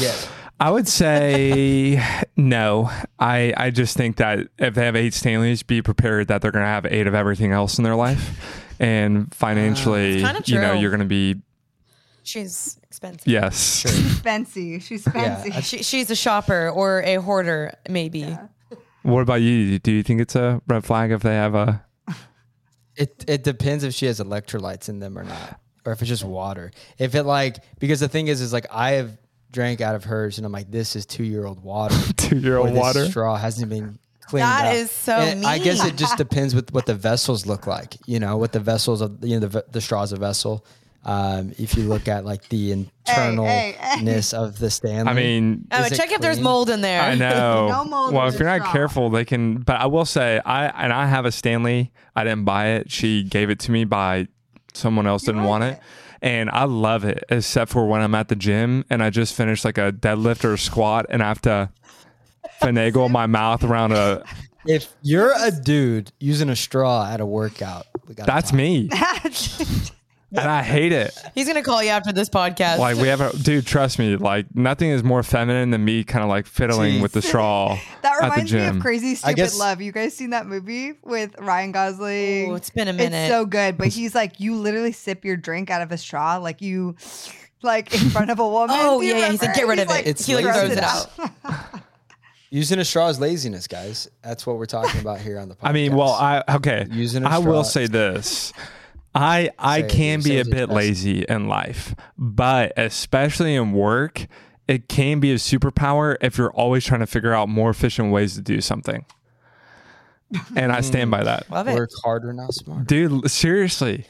[SPEAKER 4] yeah.
[SPEAKER 3] I would say no. I I just think that if they have eight Stanleys, be prepared that they're going to have eight of everything else in their life, and financially,
[SPEAKER 1] It's kinda
[SPEAKER 3] you know,
[SPEAKER 1] true.
[SPEAKER 3] you're going to be
[SPEAKER 1] she's expensive.
[SPEAKER 3] yes.
[SPEAKER 2] Fancy. She's fancy.
[SPEAKER 4] I-
[SPEAKER 1] She, she's a shopper or a hoarder, maybe.
[SPEAKER 3] What about you? Do you think it's a red flag if they have a?
[SPEAKER 4] It it depends if she has electrolytes in them or not, or if it's just water. If it like because the thing is is like I have drank out of hers and I'm like this is two year old water.
[SPEAKER 3] Two-year-old water?
[SPEAKER 4] straw hasn't been cleaned
[SPEAKER 1] That
[SPEAKER 4] up.
[SPEAKER 1] is so
[SPEAKER 4] And I guess it just depends with what the vessels look like. You know, what the vessels of you know the ve- the straw's a vessel. Um, if you look at like the
[SPEAKER 2] hey,
[SPEAKER 4] internalness
[SPEAKER 2] hey.
[SPEAKER 4] of the Stanley,
[SPEAKER 1] Oh, I mean,
[SPEAKER 4] Is it
[SPEAKER 1] check if there's mold in there.
[SPEAKER 3] I know.
[SPEAKER 2] No mold
[SPEAKER 3] well, if you're not
[SPEAKER 2] straw.
[SPEAKER 3] careful, they can. But I will say, I and I have a Stanley. I didn't buy it. She gave it to me by someone else didn't want it.
[SPEAKER 2] it?
[SPEAKER 3] And I love it, except for when I'm at the gym and I just finished like a deadlift or a squat and I have to finagle my mouth around a.
[SPEAKER 4] if you're a dude using a straw at a workout, we got
[SPEAKER 3] That's me, and I hate it.
[SPEAKER 1] He's gonna call you after this podcast.
[SPEAKER 3] Like we have a dude. Trust me. Like nothing is more feminine than me, kind of like fiddling
[SPEAKER 4] Jeez.
[SPEAKER 3] with the straw
[SPEAKER 2] That
[SPEAKER 3] at the
[SPEAKER 2] reminds me of Crazy Stupid
[SPEAKER 4] guess-
[SPEAKER 2] Love. You guys seen that movie with Ryan Gosling?
[SPEAKER 1] Ooh, it's been a minute.
[SPEAKER 2] It's so good, but he's like, you literally sip your drink out of a straw, like you, like in front of a woman.
[SPEAKER 1] Oh, yeah, yeah. He said, "Get rid
[SPEAKER 2] He's
[SPEAKER 1] of it."
[SPEAKER 4] It's
[SPEAKER 1] he like throws it
[SPEAKER 4] Throws
[SPEAKER 1] out.
[SPEAKER 4] Using a straw is laziness, guys. That's what we're talking about here on the podcast.
[SPEAKER 3] I mean, well, I okay.
[SPEAKER 4] Using a
[SPEAKER 3] I will say this. I I
[SPEAKER 4] Say
[SPEAKER 3] can be
[SPEAKER 4] Say
[SPEAKER 3] a bit lazy in life, but especially in work, it can be a superpower if you're always trying to figure out more efficient ways to do something. And I stand by that. Hmm.
[SPEAKER 1] Love it.
[SPEAKER 4] work harder, not smarter.
[SPEAKER 3] Dude, seriously.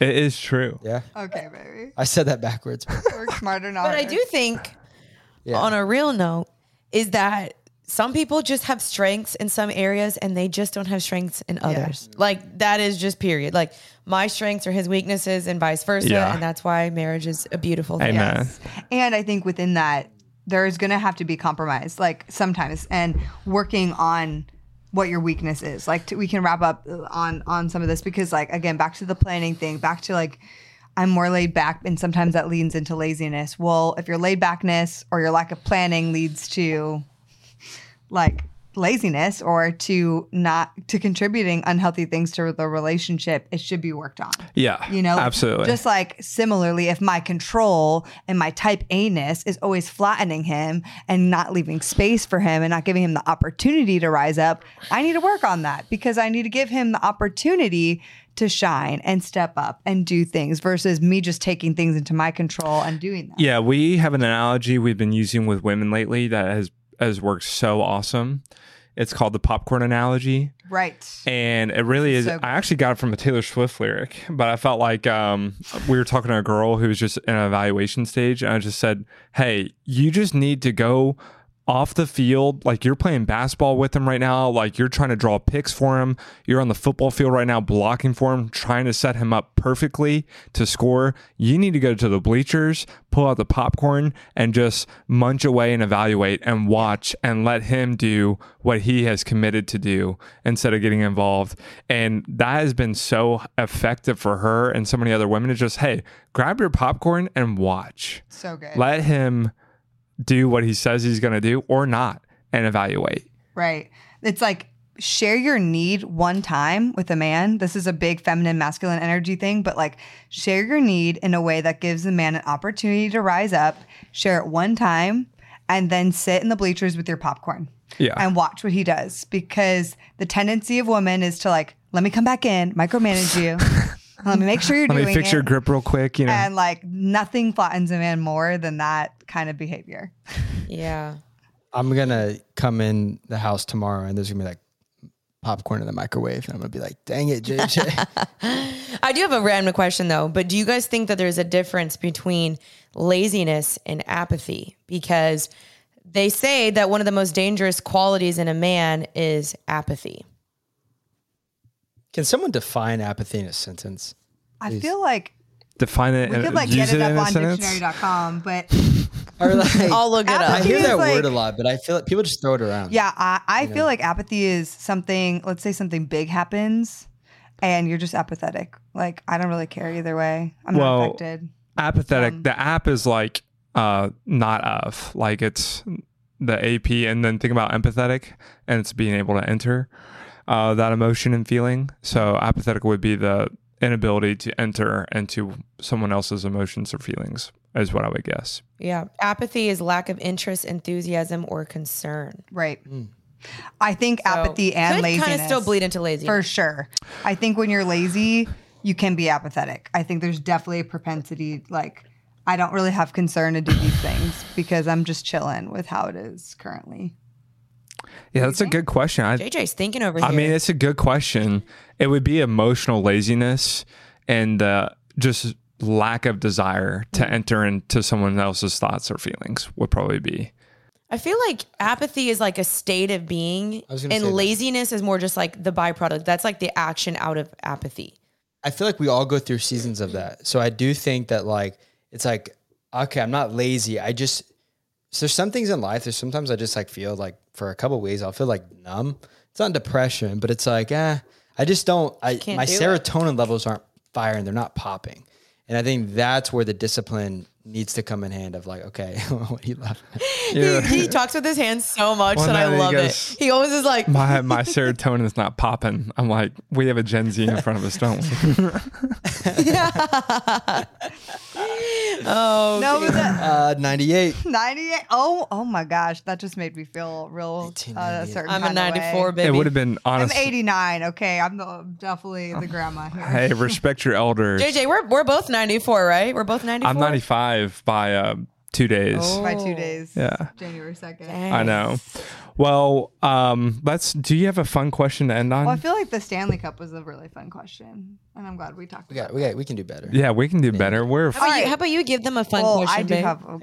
[SPEAKER 3] It is true.
[SPEAKER 4] Yeah.
[SPEAKER 2] Okay, baby.
[SPEAKER 4] I said that backwards.
[SPEAKER 2] Work smarter, not
[SPEAKER 1] But I do think,
[SPEAKER 4] Yeah.
[SPEAKER 1] on a real note, is that some people just have strengths in some areas and they just don't have strengths in others. Like that is just period. Like my strengths are his weaknesses and vice versa.
[SPEAKER 3] Yeah.
[SPEAKER 1] And that's why marriage is a beautiful thing.
[SPEAKER 3] Amen.
[SPEAKER 2] Yes. And I think within that, there's going to have to be compromise, like sometimes, and working on what your weakness is. Like to, we can wrap up uh, on on some of this because, like, again, back to the planning thing, back to like. I'm more laid back, and sometimes that leans into laziness. Well, if your laid backness or your lack of planning leads to like laziness or to not to contributing unhealthy things to the relationship, it should be worked on
[SPEAKER 3] Yeah.
[SPEAKER 2] you know
[SPEAKER 3] absolutely.
[SPEAKER 2] just like similarly if my control and my type a-ness is always flattening him and not leaving space for him and not giving him the opportunity to rise up i need to work on that because i need to give him the opportunity to shine and step up and do things versus me just taking things into my control and doing that
[SPEAKER 3] Yeah, we have an analogy we've been using with women lately that has has worked so awesome. It's called the popcorn analogy.
[SPEAKER 2] right
[SPEAKER 3] And it really is.
[SPEAKER 2] So.
[SPEAKER 3] I actually got it from a Taylor Swift lyric, but I felt like um, we were talking to a girl who was just in an evaluation stage. And I just said, Hey, you just need to go off the field. Like you're playing basketball with him right now. Like you're trying to draw picks for him. You're on the football field right now, blocking for him, trying to set him up perfectly to score. You need to go to the bleachers, pull out the popcorn, and just munch away and evaluate and watch and let him do what he has committed to do instead of getting involved. And that has been so effective for her and so many other women. It's just, hey, grab your popcorn and watch.
[SPEAKER 2] so good
[SPEAKER 3] Let him do what he says he's going to do or not and evaluate.
[SPEAKER 2] Right. It's like share your need one time with a man. This is a big feminine masculine energy thing, but like share your need in a way that gives the man an opportunity to rise up, share it one time, and then sit in the bleachers with your popcorn.
[SPEAKER 3] Yeah.
[SPEAKER 2] And watch what he does because the tendency of women is to like, let me come back in, micromanage you. let me make sure you're
[SPEAKER 3] Let
[SPEAKER 2] doing
[SPEAKER 3] me fix
[SPEAKER 2] it.
[SPEAKER 3] your grip real quick, you know.
[SPEAKER 2] and like nothing flattens a man more than that kind of behavior.
[SPEAKER 1] Yeah.
[SPEAKER 4] I'm gonna come in the house tomorrow, and there's gonna be like popcorn in the microwave, and I'm gonna be like, "Dang it, JJ!"
[SPEAKER 1] I do have a random question though, but do you guys think that there's a difference between laziness and apathy? Because they say that one of the most dangerous qualities in a man is apathy.
[SPEAKER 4] Can someone define apathy in a sentence?
[SPEAKER 2] I feel like
[SPEAKER 3] Define it
[SPEAKER 2] we
[SPEAKER 3] and
[SPEAKER 2] could like
[SPEAKER 3] use
[SPEAKER 2] get it,
[SPEAKER 3] it in
[SPEAKER 2] up
[SPEAKER 3] a
[SPEAKER 2] on
[SPEAKER 3] sentence.
[SPEAKER 2] dictionary.com, but
[SPEAKER 4] Or like,
[SPEAKER 1] I'll look it
[SPEAKER 4] I
[SPEAKER 1] up.
[SPEAKER 2] Apathy
[SPEAKER 4] hear
[SPEAKER 2] is
[SPEAKER 4] that
[SPEAKER 2] like-
[SPEAKER 4] word a lot, but I feel like people just throw it around.
[SPEAKER 2] Yeah, I, I feel like apathy is something, let's say something big happens and you're just apathetic. Like, I don't really care either way. I'm
[SPEAKER 3] Well,
[SPEAKER 2] not affected.
[SPEAKER 3] Apathetic.
[SPEAKER 2] Um,
[SPEAKER 3] the app is like uh not of. Like it's the AP and then think about empathetic and it's being able to enter uh that emotion and feeling. So apathetic would be the inability to enter into someone else's emotions or feelings is what I would guess.
[SPEAKER 1] Yeah. Apathy is lack of interest, enthusiasm, or concern.
[SPEAKER 2] Right. I think apathy and
[SPEAKER 1] could
[SPEAKER 2] laziness.
[SPEAKER 1] kind of still bleed into laziness.
[SPEAKER 2] For sure. I think when you're lazy, you can be apathetic. I think there's definitely a propensity, like, I don't really have concern to do these things because I'm just chilling with how it is currently.
[SPEAKER 3] Yeah, that's a good question. I
[SPEAKER 1] JJ's thinking over here.
[SPEAKER 3] I mean, it's a good question. It would be emotional laziness and uh, just lack of desire to enter into someone else's thoughts or feelings would probably be.
[SPEAKER 1] I feel like apathy is like a state of being,
[SPEAKER 4] was gonna
[SPEAKER 1] and
[SPEAKER 4] say that.
[SPEAKER 1] laziness is more just like the byproduct. That's like the action out of apathy.
[SPEAKER 4] I feel like we all go through seasons of that. So I do think that like it's like okay, I'm not lazy. I just so there's some things in life. There's sometimes I just like feel like for a couple of weeks I'll feel like numb. It's not depression, but it's like eh, I just don't. I
[SPEAKER 1] can't
[SPEAKER 4] my
[SPEAKER 1] do it.
[SPEAKER 4] serotonin levels aren't firing. They're not popping, and I think that's where the discipline needs to come in hand. Of like okay, what are you laughing? at?
[SPEAKER 3] Yeah.
[SPEAKER 1] He, he talks with his hands so much
[SPEAKER 3] Well,
[SPEAKER 1] that I
[SPEAKER 3] no, he
[SPEAKER 1] love
[SPEAKER 3] goes-
[SPEAKER 1] it. He always is like,
[SPEAKER 3] My my serotonin is not popping. I'm like, we have a Gen Z in front of us, don't we?
[SPEAKER 1] oh,
[SPEAKER 2] No, but that,
[SPEAKER 4] Uh, 98.
[SPEAKER 2] 98. Oh, oh my gosh. That just made me feel real uh, a certain
[SPEAKER 1] I'm a
[SPEAKER 2] kind of way.
[SPEAKER 1] 94 baby.
[SPEAKER 3] It would have been
[SPEAKER 2] I'm 89. Okay. I'm the, definitely the grandma here.
[SPEAKER 3] Hey, respect your elders.
[SPEAKER 1] JJ, we're we're both 94, right? We're both 94.
[SPEAKER 3] I'm 95 by uh, two days.
[SPEAKER 2] by
[SPEAKER 1] Oh.
[SPEAKER 2] two days.
[SPEAKER 3] Yeah.
[SPEAKER 2] January second.
[SPEAKER 3] I know. Well, um, let's. Do you have a fun question to end on?
[SPEAKER 2] Well, I feel like the Stanley Cup was a really fun question, and I'm glad we talked
[SPEAKER 4] We
[SPEAKER 2] about.
[SPEAKER 4] got, we got, we can do better.
[SPEAKER 3] yeah, we can do better. We're
[SPEAKER 1] How about, you, how about you give them a fun
[SPEAKER 2] Well,
[SPEAKER 1] question,
[SPEAKER 2] I do
[SPEAKER 1] babe?
[SPEAKER 2] have. Oh,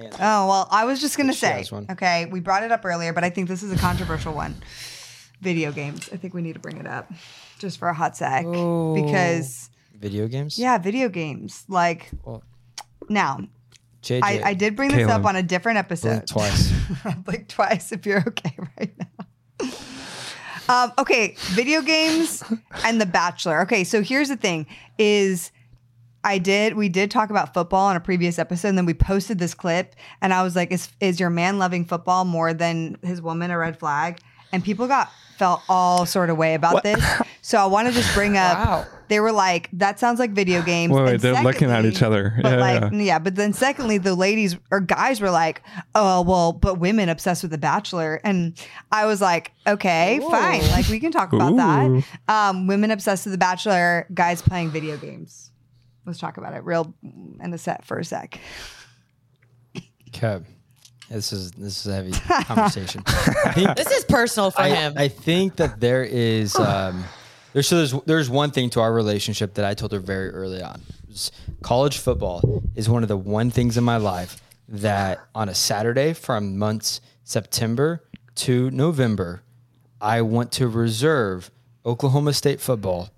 [SPEAKER 2] well, I was just gonna
[SPEAKER 4] She
[SPEAKER 2] say.
[SPEAKER 4] has one.
[SPEAKER 2] Okay, we brought it up earlier, but I think this is a controversial one. Video games. I think we need to bring it up, just for a hot sec, because
[SPEAKER 4] Video games.
[SPEAKER 2] yeah, video games. Like
[SPEAKER 4] Well,
[SPEAKER 2] now,
[SPEAKER 4] JJ.
[SPEAKER 2] I, I did bring this up on a different episode.
[SPEAKER 4] twice.
[SPEAKER 2] like twice if you're okay right now. Um, okay, video games and The Bachelor. Okay, so here's the thing: is I did we did talk about football on a previous episode, and then we posted this clip, and I was like, "Is is your man loving football more than his woman a red flag?" And people got felt all sort of way about this. So I want to just bring up.
[SPEAKER 1] Wow.
[SPEAKER 2] They were like, "That sounds like video games."
[SPEAKER 3] Wait, wait,
[SPEAKER 2] And
[SPEAKER 3] they're looking at each other.
[SPEAKER 2] But
[SPEAKER 3] Yeah,
[SPEAKER 2] like,
[SPEAKER 3] yeah.
[SPEAKER 2] yeah, but then secondly, the ladies or guys were like, "Oh, well, but women obsessed with The Bachelor," and I was like, "Okay, fine, like we can talk about
[SPEAKER 3] Ooh.
[SPEAKER 2] that." Um, women obsessed with The Bachelor, guys playing video games. Let's talk about it real in the set for a sec.
[SPEAKER 4] Kev, this is this is a heavy conversation. Think
[SPEAKER 1] This is personal for
[SPEAKER 4] I,
[SPEAKER 1] him.
[SPEAKER 4] I think that there is um, there's so there's there's one thing to our relationship that I told her very early on. It's College football is one of the one things in my life that on a Saturday from months September to November, I want to reserve Oklahoma State football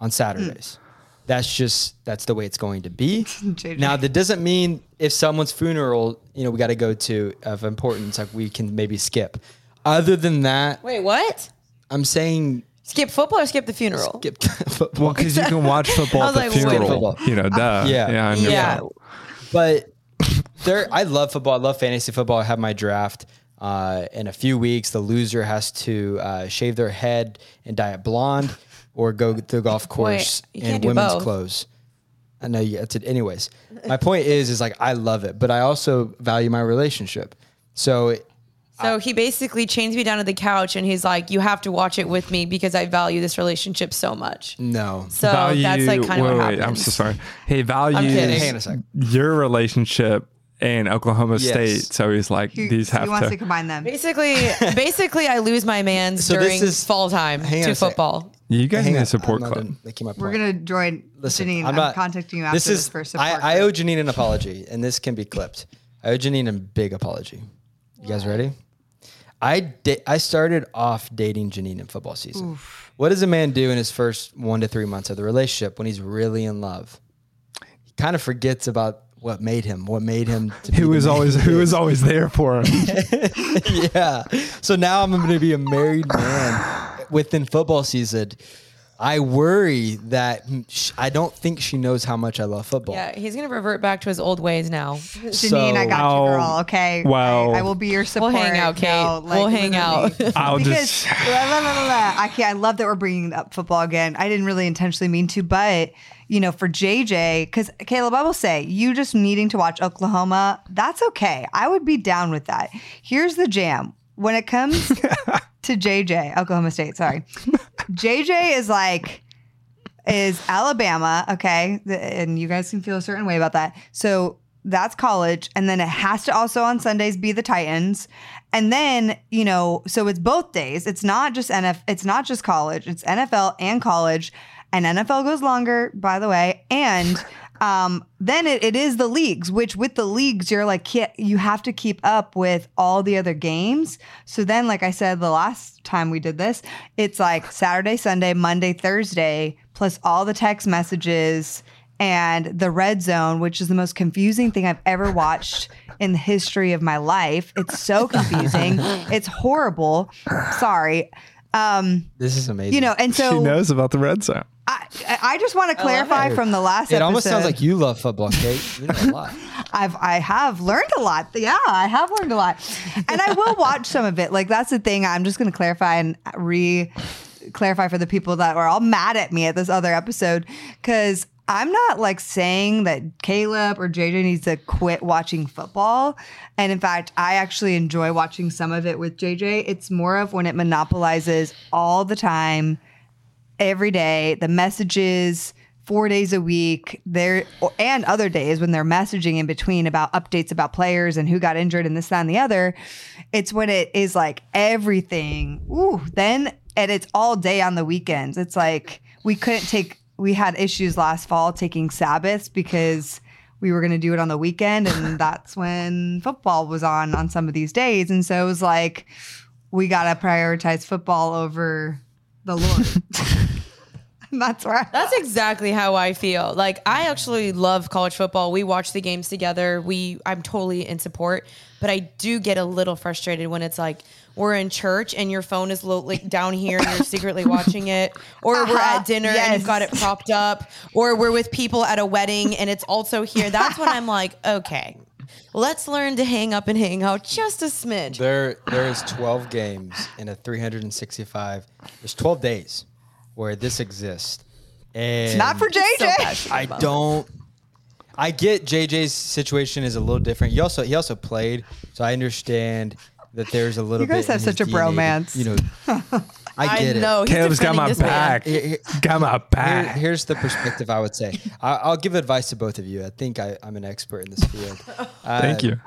[SPEAKER 4] on Saturdays. That's just that's the way it's going to be. Now that doesn't mean if someone's funeral, you know, we got to go to of importance, like we can maybe skip. Other than that,
[SPEAKER 1] Wait, what?
[SPEAKER 4] I'm saying
[SPEAKER 1] Skip football or skip the funeral?
[SPEAKER 4] skip football.
[SPEAKER 3] well, because you can watch football
[SPEAKER 1] I
[SPEAKER 3] at the
[SPEAKER 1] like,
[SPEAKER 3] funeral.
[SPEAKER 4] Football.
[SPEAKER 3] You know, duh.
[SPEAKER 4] Yeah.
[SPEAKER 3] yeah,
[SPEAKER 1] Yeah.
[SPEAKER 3] phone.
[SPEAKER 4] but there, I love football. I love fantasy football. I have my draft uh, in a few weeks. The loser has to uh, shave their head and dye it blonde, or go to the golf course
[SPEAKER 1] you
[SPEAKER 4] in women's
[SPEAKER 1] both.
[SPEAKER 4] clothes. I know you. That's it. Anyways, my point is, is like I love it, but I also value my relationship. So
[SPEAKER 1] So he basically chains me down to the couch and he's like, "You have to watch it with me because I value this relationship so much."
[SPEAKER 4] no,
[SPEAKER 1] So that's like kind of
[SPEAKER 3] wait,
[SPEAKER 1] what
[SPEAKER 3] wait,
[SPEAKER 1] happens.
[SPEAKER 3] I'm so sorry. He values
[SPEAKER 1] kidding.
[SPEAKER 4] Hang on a sec.
[SPEAKER 3] your relationship and Oklahoma
[SPEAKER 4] Yes.
[SPEAKER 3] State. So he's like,
[SPEAKER 2] He,
[SPEAKER 3] these
[SPEAKER 2] he wants to
[SPEAKER 3] to.
[SPEAKER 2] combine them.
[SPEAKER 1] Basically, basically, I lose my man's
[SPEAKER 4] So this
[SPEAKER 1] during
[SPEAKER 4] is-
[SPEAKER 1] fall time
[SPEAKER 4] hang on
[SPEAKER 1] to
[SPEAKER 4] a sec.
[SPEAKER 3] You guys
[SPEAKER 4] Hang
[SPEAKER 3] need
[SPEAKER 4] on,
[SPEAKER 3] a support
[SPEAKER 4] I'm not
[SPEAKER 3] club.
[SPEAKER 4] done making my
[SPEAKER 2] We're
[SPEAKER 4] point.
[SPEAKER 2] gonna join
[SPEAKER 4] Listen,
[SPEAKER 2] Jeanine.
[SPEAKER 4] I'm
[SPEAKER 2] I'm,
[SPEAKER 4] not
[SPEAKER 2] contacting you after
[SPEAKER 4] this
[SPEAKER 2] this,
[SPEAKER 4] is,
[SPEAKER 2] for support.
[SPEAKER 4] I, I owe Jeanine an apology, and this can be clipped. I owe Jeanine a big apology. You guys ready? I da- I started off dating Jeanine in football season. What does a man do in his first one to three months of the relationship when he's really in love? He kind of forgets about what made him, what made him. To be
[SPEAKER 3] Who
[SPEAKER 4] the
[SPEAKER 3] was
[SPEAKER 4] man
[SPEAKER 3] always
[SPEAKER 4] he
[SPEAKER 3] who was always there for him?
[SPEAKER 4] yeah. So now I'm going to be a married man within football season. I worry that sh- I don't think she knows how much I love football.
[SPEAKER 1] Yeah, he's gonna revert back to his old ways now.
[SPEAKER 2] Jeanine, I got
[SPEAKER 3] So-
[SPEAKER 2] you, girl. Okay.
[SPEAKER 3] well-
[SPEAKER 2] I, I will be your support.
[SPEAKER 1] We'll hang out, Kait.
[SPEAKER 2] No,
[SPEAKER 1] We'll hang out.
[SPEAKER 3] I'll
[SPEAKER 2] because
[SPEAKER 3] just.
[SPEAKER 2] la, la, la, la, la. I can't. I love that we're bringing up football again. I didn't really intentionally mean to, but you know, for JJ, because Kaleb, I will say, you just needing to watch Oklahoma, that's okay. I would be down with that. Here's the jam: when it comes to JJ, Oklahoma State, sorry, JJ is like is Alabama, okay? And you guys can feel a certain way about that. So that's college. And then it has to also on Sundays be the Titans. And then, you know, so it's both days. It's not just NF, it's not just college, it's NFL and college. And NFL goes longer, by the way. And um, then it, it is the leagues, which with the leagues, you're like, you have to keep up with all the other games. So then, like I said, the last time we did this, it's like Saturday, Sunday, Monday, Thursday, plus all the text messages and the red zone, which is the most confusing thing I've ever watched in the history of my life. It's so confusing. it's horrible. Sorry. Um,
[SPEAKER 4] This is amazing.
[SPEAKER 2] you know, and so she
[SPEAKER 3] knows about the red zone.
[SPEAKER 2] I, I just want to clarify from the last episode.
[SPEAKER 4] it
[SPEAKER 2] episode.
[SPEAKER 4] almost sounds like you love football, Kait. You know a lot.
[SPEAKER 2] I've I have learned a lot. Yeah, I have learned a lot, and I will watch some of it. Like that's the thing. I'm just going to clarify and re clarify for the people that were all mad at me at this other episode because I'm not like saying that Kaleb or JJ needs to quit watching football. And in fact, I actually enjoy watching some of it with JJ. It's more of when it monopolizes all the time every day, the messages, four days a week there and other days when they're messaging in between about updates about players and who got injured and this that and the other it's when it is like everything ooh then and it's all day on the weekends. It's like we couldn't take we had issues last fall taking sabbaths because we were going to do it on the weekend and that's when football was on on some of these days. And so it was like we got to prioritize football over the lord that's where I-
[SPEAKER 1] That's exactly how I feel. Like I actually love college football. We watch the games together. We I'm totally in support, but I do get a little frustrated when it's like we're in church and your phone is lo- like down here and you're secretly watching it, or we're
[SPEAKER 2] Uh-huh.
[SPEAKER 1] at dinner and
[SPEAKER 2] Yes.
[SPEAKER 1] you've got it propped up, or we're with people at a wedding and it's also here. That's when I'm like, okay, let's learn to hang up and hang out just a smidge.
[SPEAKER 4] There, there is 12 games in a 365. There's 12 days where this exists, and
[SPEAKER 2] not for JJ.
[SPEAKER 1] passionate
[SPEAKER 4] I don't. I get JJ's situation is a little different. He also he also played, so I understand that there's a little.
[SPEAKER 2] You guys
[SPEAKER 4] bit
[SPEAKER 2] have
[SPEAKER 4] his
[SPEAKER 2] such a
[SPEAKER 4] DNA,
[SPEAKER 2] bromance.
[SPEAKER 4] You know, I get
[SPEAKER 1] I know.
[SPEAKER 4] it.
[SPEAKER 3] Kaleb's got my
[SPEAKER 1] this man.
[SPEAKER 3] back.
[SPEAKER 4] Here- here-
[SPEAKER 3] Got my
[SPEAKER 4] here-
[SPEAKER 3] back.
[SPEAKER 4] here's the perspective I would say. I, I'll give advice to both of you. I think I, I'm an expert in this field. Uh,
[SPEAKER 3] Thank you.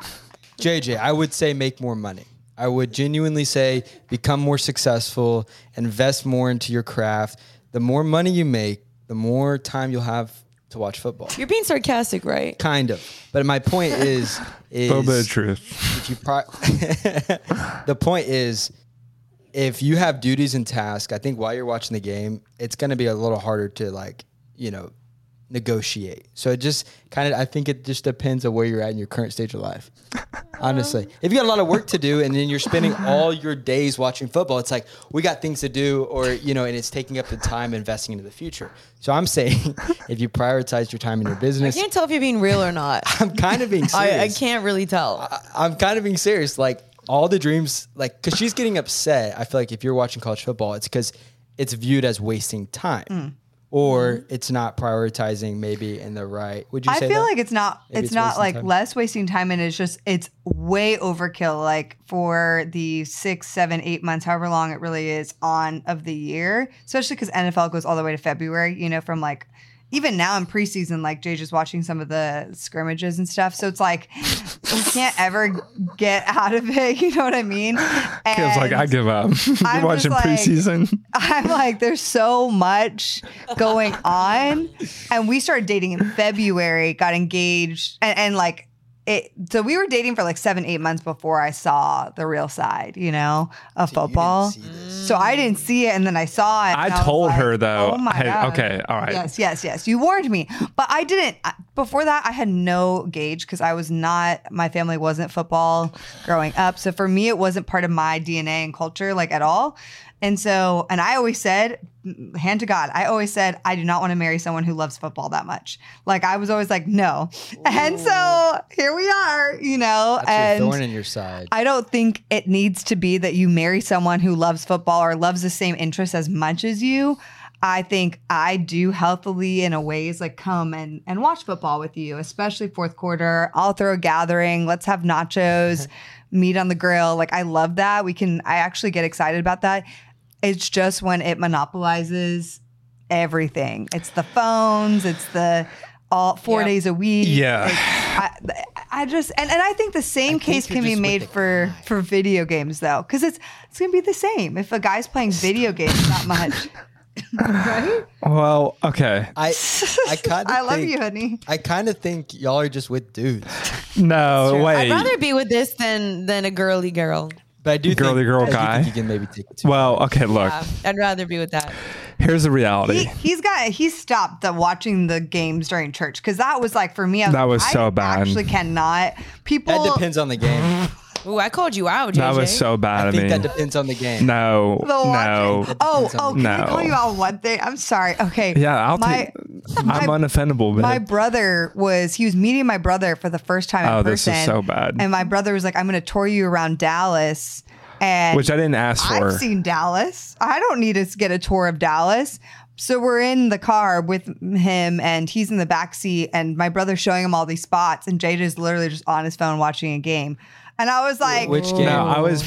[SPEAKER 4] JJ, I would say make more money. I would genuinely say become more successful, invest more into your craft. The more money you make, the more time you'll have to watch football.
[SPEAKER 1] You're being sarcastic, right?
[SPEAKER 4] Kind of. But my point is, is
[SPEAKER 3] A little bit of truth.
[SPEAKER 4] if you pri- the point is if you have duties and tasks i think while you're watching the game it's going to be a little harder to like you know negotiate so it just kind of i think it just depends on where you're at in your current stage of life honestly if you got a lot of work to do and then you're spending all your days watching football it's like we got things to do or you know and it's taking up the time investing into the future so i'm saying if you prioritize your time in your business.
[SPEAKER 1] I can't tell if you're being real or not.
[SPEAKER 4] i'm kind of being serious
[SPEAKER 1] I, I can't really tell.
[SPEAKER 4] I- I'm kind of being serious. Like all the dreams, like because she's getting upset. I feel like if you're watching college football, it's because it's viewed as wasting time,
[SPEAKER 2] Mm.
[SPEAKER 4] Or mm-hmm. it's not prioritizing maybe in the right. Would you
[SPEAKER 2] I
[SPEAKER 4] say
[SPEAKER 2] feel
[SPEAKER 4] that?
[SPEAKER 2] like it's not
[SPEAKER 4] Maybe
[SPEAKER 2] it's,
[SPEAKER 4] it's
[SPEAKER 2] not like
[SPEAKER 4] time.
[SPEAKER 2] less wasting time and it's just it's way overkill like for the six seven eight months however long it really is on of the year especially because nfl goes all the way to february you know from like even now in preseason like jay just watching some of the scrimmages and stuff so it's like we can't ever get out of it you know what i mean
[SPEAKER 3] Kaleb's like, I give up. You're
[SPEAKER 2] I'm
[SPEAKER 3] watching
[SPEAKER 2] like-
[SPEAKER 3] preseason.
[SPEAKER 2] I'm like, there's so much going on. And we started dating in February, got engaged, and, and like it so we were dating for like seven, eight months before I saw the real side, you know, of
[SPEAKER 4] You didn't
[SPEAKER 2] football. So I didn't see it and then I saw it.
[SPEAKER 3] I
[SPEAKER 2] and was
[SPEAKER 3] told
[SPEAKER 2] like,
[SPEAKER 3] her, though,
[SPEAKER 2] Oh my
[SPEAKER 3] hey,
[SPEAKER 2] God.
[SPEAKER 3] okay, all right.
[SPEAKER 2] Yes, yes, yes. You warned me. But I didn't before that I had no gauge because I was not my family wasn't football growing up. So for me it wasn't part of my DNA and culture like at all. And so, and I always said, hand to God, I always said, I do not want to marry someone who loves football that much. Like, I was always like, no. And so here we are, you know,
[SPEAKER 4] That's
[SPEAKER 2] and
[SPEAKER 4] thorn in your side.
[SPEAKER 2] I don't think it needs to be that you marry someone who loves football or loves the same interests as much as you. I think I do healthily in a ways like come and and watch football with you, especially fourth quarter. I'll throw a gathering. Let's have nachos, meat on the grill. Like I love that. We can I actually get excited about that. It's just when it monopolizes everything. It's the phones, it's the all four
[SPEAKER 1] Yep.
[SPEAKER 2] days a week.
[SPEAKER 3] Yeah.
[SPEAKER 2] I, I just and, and I think the same
[SPEAKER 4] I
[SPEAKER 2] case can be made for
[SPEAKER 4] guy.
[SPEAKER 2] for video games though, because it's it's gonna be the same if a guy's playing video games that much. right?
[SPEAKER 3] Well, okay.
[SPEAKER 4] I I kind
[SPEAKER 2] I love you, honey.
[SPEAKER 4] I kind of think y'all are just with dudes,
[SPEAKER 3] No, way.
[SPEAKER 1] I'd
[SPEAKER 3] wait.
[SPEAKER 1] rather be with this than than a girly girl.
[SPEAKER 4] but I do
[SPEAKER 3] Girly
[SPEAKER 4] think,
[SPEAKER 3] girl
[SPEAKER 4] I do
[SPEAKER 3] guy?
[SPEAKER 4] think you can maybe take it. too
[SPEAKER 3] well, okay, look.
[SPEAKER 1] Yeah, I'd rather be with that.
[SPEAKER 3] Here's the reality.
[SPEAKER 2] He, he's got he stopped the watching the games during church because that was like for me. I was
[SPEAKER 3] That
[SPEAKER 2] like,
[SPEAKER 3] was
[SPEAKER 2] I
[SPEAKER 3] so bad.
[SPEAKER 2] Actually, cannot people.
[SPEAKER 4] That depends on the game.
[SPEAKER 1] Ooh, I called you out, JJ.
[SPEAKER 3] that was so bad
[SPEAKER 4] I
[SPEAKER 3] of
[SPEAKER 4] think
[SPEAKER 3] me.
[SPEAKER 4] that depends on the game.
[SPEAKER 3] no,
[SPEAKER 2] The
[SPEAKER 3] no.
[SPEAKER 2] Oh,
[SPEAKER 4] depends
[SPEAKER 2] oh,
[SPEAKER 4] the-
[SPEAKER 2] can I
[SPEAKER 3] No.
[SPEAKER 2] call you out one thing? I'm sorry. Okay.
[SPEAKER 3] Yeah, I'll
[SPEAKER 2] my,
[SPEAKER 3] take. I'm unoffendable,
[SPEAKER 2] my
[SPEAKER 3] babe.
[SPEAKER 2] brother was he was meeting my brother for the first time in
[SPEAKER 3] Oh, this
[SPEAKER 2] person.
[SPEAKER 3] is so bad.
[SPEAKER 2] And my brother was like, "I'm going to tour you around Dallas." And
[SPEAKER 3] Which I didn't ask for.
[SPEAKER 2] I've seen Dallas. I don't need to get a tour of Dallas. So we're in the car with him, and he's in the back seat, and my brother's showing him all these spots, and JJ's literally just on his phone watching a game. And I was like,
[SPEAKER 4] Which game?
[SPEAKER 3] No, I was.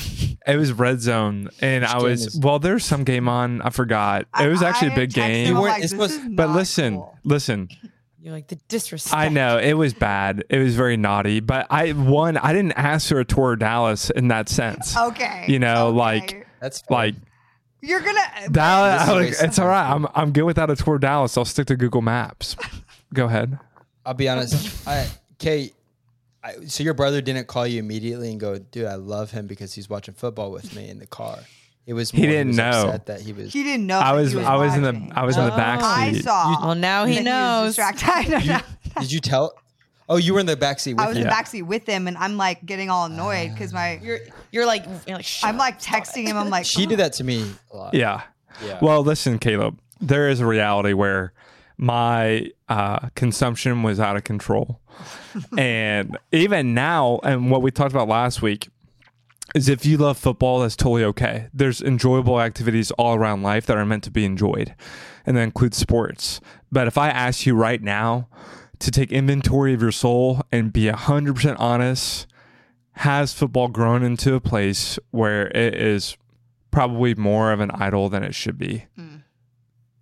[SPEAKER 3] It was red zone, and I was
[SPEAKER 4] is-
[SPEAKER 3] well. There's some game on. I forgot. It was actually a
[SPEAKER 2] I
[SPEAKER 3] big game.
[SPEAKER 2] him, I'm like,
[SPEAKER 4] it's
[SPEAKER 2] this
[SPEAKER 4] supposed-
[SPEAKER 3] But listen,
[SPEAKER 2] cool.
[SPEAKER 3] listen.
[SPEAKER 1] You're like the disrespect.
[SPEAKER 3] I know it was bad. It was very naughty. But I one, I didn't ask her to tour Dallas in that sense.
[SPEAKER 2] Okay.
[SPEAKER 3] You know,
[SPEAKER 2] okay.
[SPEAKER 3] like
[SPEAKER 4] That's fair.
[SPEAKER 3] like
[SPEAKER 2] you're gonna
[SPEAKER 3] Dallas.
[SPEAKER 4] This is
[SPEAKER 3] it's all right. I'm I'm good without a tour of Dallas. I'll stick to Google Maps. Go ahead.
[SPEAKER 4] I'll be honest. I Kait. I, so your brother didn't call you immediately and go, dude, I love him because he's watching football with me in the car. It was
[SPEAKER 3] He didn't
[SPEAKER 4] was
[SPEAKER 3] know.
[SPEAKER 4] upset that he was.
[SPEAKER 2] He didn't know.
[SPEAKER 3] I was
[SPEAKER 2] was
[SPEAKER 3] I was in the. I was in the oh, back
[SPEAKER 2] I
[SPEAKER 3] seat.
[SPEAKER 2] saw.
[SPEAKER 1] Well, now he knows.
[SPEAKER 2] distracted. I know now.
[SPEAKER 4] Did you tell? Oh, you were in the backseat with him?
[SPEAKER 2] I was in
[SPEAKER 4] him.
[SPEAKER 2] the backseat with him, and I'm like getting all annoyed because my
[SPEAKER 1] You're you're like, you're like
[SPEAKER 2] I'm like texting him. I'm like,
[SPEAKER 4] She did that to me a lot.
[SPEAKER 3] Yeah.
[SPEAKER 4] Yeah.
[SPEAKER 3] Well, listen, Kaleb. There is a reality where my uh, consumption was out of control, and even now, and what we talked about last week is if you love football, that's totally okay. There's enjoyable activities all around life that are meant to be enjoyed, and that includes sports. But if I ask you right now to take inventory of your soul and be 100% honest, has football grown into a place where it is probably more of an idol than it should be?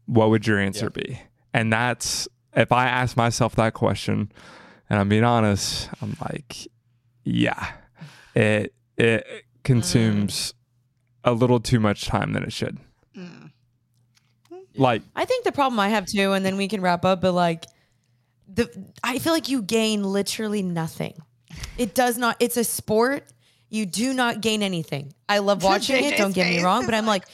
[SPEAKER 3] What would your answer be? And that's if I ask myself that question, and I'm being honest, I'm like, yeah, it it consumes a little too much time than it should. Mm. Like,
[SPEAKER 1] I think the problem I have too, and then we can wrap up. But like, the I feel like you gain literally nothing. It does not. It's a sport. You do not gain anything. I love watching it. Don't get me wrong, but I'm like,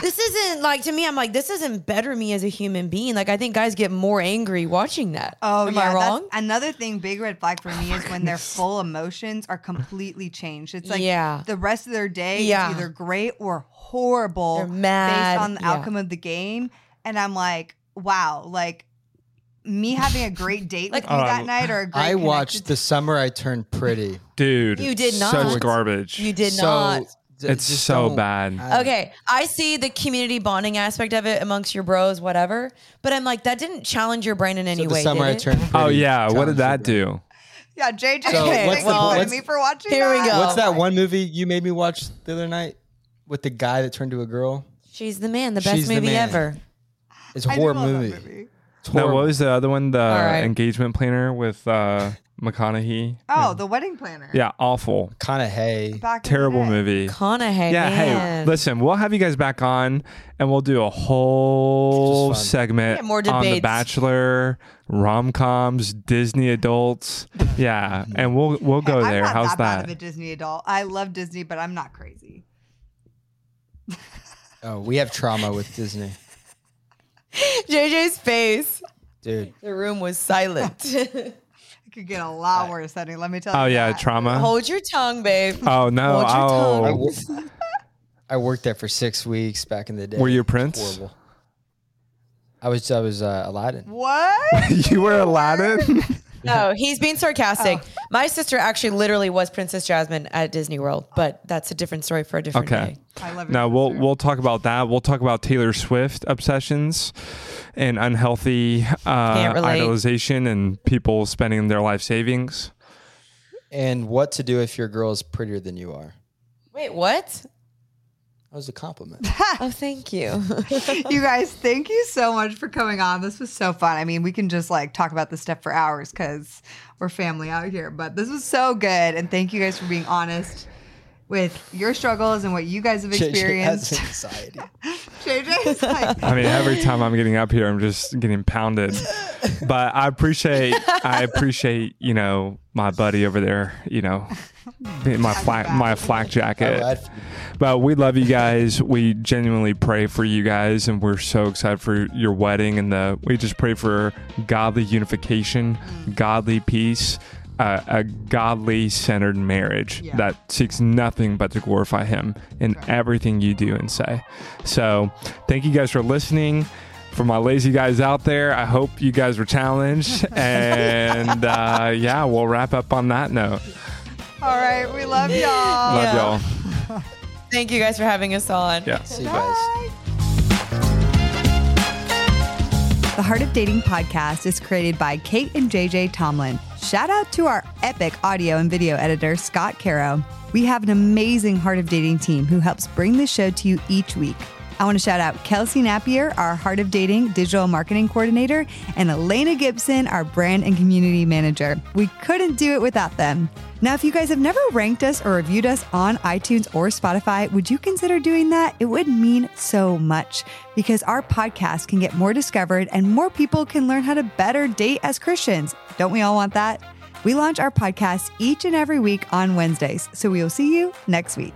[SPEAKER 1] this isn't like to me. I'm like, this doesn't better me as a human being. Like, I think guys get more angry watching that.
[SPEAKER 2] Oh,
[SPEAKER 1] am
[SPEAKER 2] yeah,
[SPEAKER 1] I wrong?
[SPEAKER 2] Another thing, big red flag for oh me is when their full emotions are completely changed. It's like
[SPEAKER 1] Yeah.
[SPEAKER 2] the rest of their day
[SPEAKER 1] Yeah.
[SPEAKER 2] is either great or horrible
[SPEAKER 1] They're mad,
[SPEAKER 2] based on the
[SPEAKER 1] yeah.
[SPEAKER 2] outcome of the game. And I'm like, wow, like me having a great date
[SPEAKER 1] Like-
[SPEAKER 2] with you
[SPEAKER 3] Oh,
[SPEAKER 2] that
[SPEAKER 3] um,
[SPEAKER 2] night or a great
[SPEAKER 4] I watched
[SPEAKER 2] connection-
[SPEAKER 4] The Summer I Turned Pretty.
[SPEAKER 3] dude,
[SPEAKER 1] You did not.
[SPEAKER 3] Such
[SPEAKER 1] not.
[SPEAKER 3] garbage.
[SPEAKER 1] You did
[SPEAKER 4] so
[SPEAKER 1] not.
[SPEAKER 4] D-
[SPEAKER 3] It's
[SPEAKER 4] just
[SPEAKER 3] so
[SPEAKER 4] don't-
[SPEAKER 3] bad.
[SPEAKER 1] Okay, I see the community bonding aspect of it amongst your bros, whatever. But I'm like, that didn't challenge your brain in any
[SPEAKER 4] So the
[SPEAKER 1] way.
[SPEAKER 4] summer
[SPEAKER 1] did it?
[SPEAKER 4] turned pretty.
[SPEAKER 3] oh yeah, what did that
[SPEAKER 4] your
[SPEAKER 3] do?
[SPEAKER 2] Yeah, JJ
[SPEAKER 4] So
[SPEAKER 2] makes
[SPEAKER 1] what's the-
[SPEAKER 2] fun of
[SPEAKER 4] what's-
[SPEAKER 2] me for watching
[SPEAKER 1] Here we
[SPEAKER 2] that.
[SPEAKER 1] go.
[SPEAKER 4] What's that one movie you made me watch the other night with the guy that turned to a girl?
[SPEAKER 1] She's the man, the best
[SPEAKER 4] She's the
[SPEAKER 1] movie
[SPEAKER 4] man.
[SPEAKER 1] ever.
[SPEAKER 4] It's a
[SPEAKER 2] I do
[SPEAKER 4] horror
[SPEAKER 2] love that
[SPEAKER 4] movie.
[SPEAKER 2] movie.
[SPEAKER 4] It's
[SPEAKER 3] No,
[SPEAKER 4] horrible.
[SPEAKER 3] what was the other one? The
[SPEAKER 1] right.
[SPEAKER 3] engagement planner with uh, McConaughey.
[SPEAKER 2] Oh, the wedding planner.
[SPEAKER 3] Yeah, awful,
[SPEAKER 4] kind of.
[SPEAKER 2] Back in the
[SPEAKER 3] terrible
[SPEAKER 2] day.
[SPEAKER 3] movie.
[SPEAKER 1] Conahay,
[SPEAKER 3] Yeah,
[SPEAKER 1] man.
[SPEAKER 3] hey, listen, we'll have you guys back on and we'll do a whole
[SPEAKER 4] Just fun.
[SPEAKER 3] segment
[SPEAKER 1] Yeah, more
[SPEAKER 3] on The
[SPEAKER 1] debates.
[SPEAKER 3] Bachelor, rom coms, Disney adults. Yeah, and we'll we'll go
[SPEAKER 2] I'm
[SPEAKER 3] there.
[SPEAKER 2] not
[SPEAKER 3] How's
[SPEAKER 2] that, bad
[SPEAKER 3] that?
[SPEAKER 2] of a Disney adult. I love Disney, but I'm not crazy.
[SPEAKER 4] Oh, we have trauma with Disney,
[SPEAKER 1] JJ's face.
[SPEAKER 4] dude.
[SPEAKER 1] The room was silent.
[SPEAKER 2] It could get a lot worse, honey. Let me tell you.
[SPEAKER 3] Oh yeah,
[SPEAKER 2] that.
[SPEAKER 3] trauma.
[SPEAKER 1] Hold your tongue, babe.
[SPEAKER 3] Oh no!
[SPEAKER 1] Hold your tongue.
[SPEAKER 4] I,
[SPEAKER 3] Oh,
[SPEAKER 4] I worked there for six weeks back in the day.
[SPEAKER 3] Were you a prince?
[SPEAKER 4] Horrible. I was. I was uh, Aladdin.
[SPEAKER 2] What?
[SPEAKER 3] you were Aladdin.
[SPEAKER 1] No, he's being sarcastic. My sister actually literally was Princess Jasmine at Disney World, but that's a different story for a different
[SPEAKER 3] Okay.
[SPEAKER 1] day.
[SPEAKER 2] I love your
[SPEAKER 3] No, we'll
[SPEAKER 2] sister.
[SPEAKER 3] we'll talk about that. We'll talk about Taylor Swift obsessions and unhealthy uh, idolization and people spending their life savings.
[SPEAKER 4] And what to do if your girl is prettier than you are?
[SPEAKER 1] Wait, what?
[SPEAKER 4] That was a compliment.
[SPEAKER 1] Oh, thank you.
[SPEAKER 2] you guys, thank you so much for coming on. This was so fun. I mean, we can just like talk about this stuff for hours because we're family out here, but this was so good. And thank you guys for being honest with your struggles and what you guys have experienced.
[SPEAKER 4] JJ
[SPEAKER 2] experienced.
[SPEAKER 4] has anxiety.
[SPEAKER 2] JJ is like,
[SPEAKER 3] I mean, every time I'm getting up here, I'm just getting pounded. But I appreciate, I appreciate, you know, my buddy over there, you know, my flak, my flak jacket. But we love you guys. We genuinely pray for you guys, and we're so excited for your wedding. And the we just pray for godly unification, mm. godly peace, uh, a godly centered marriage
[SPEAKER 2] Yeah.
[SPEAKER 3] that seeks nothing but to glorify Him in everything you do and say. So, thank you guys for listening. For my lazy guys out there, I hope you guys were challenged. And uh, yeah, we'll wrap up on that note.
[SPEAKER 2] all right, we love y'all.
[SPEAKER 3] Love
[SPEAKER 1] Yeah.
[SPEAKER 3] y'all.
[SPEAKER 1] thank you guys for having us on.
[SPEAKER 3] Yeah.
[SPEAKER 4] See you guys.
[SPEAKER 2] The Heart of Dating podcast is created by Kait and JJ Tomlin. Shout out to our epic audio and video editor, Scott Caro. We have an amazing Heart of Dating team who helps bring this show to you each week. I want to shout out Kelsey Napier, our Heart of Dating digital marketing coordinator, and Elena Gibson, our brand and community manager. We couldn't do it without them. Now, if you guys have never ranked us or reviewed us on iTunes or Spotify, would you consider doing that? It would mean so much because our podcast can get more discovered and more people can learn how to better date as Christians. Don't we all want that? We launch our podcast each and every week on Wednesdays, so we will see you next week.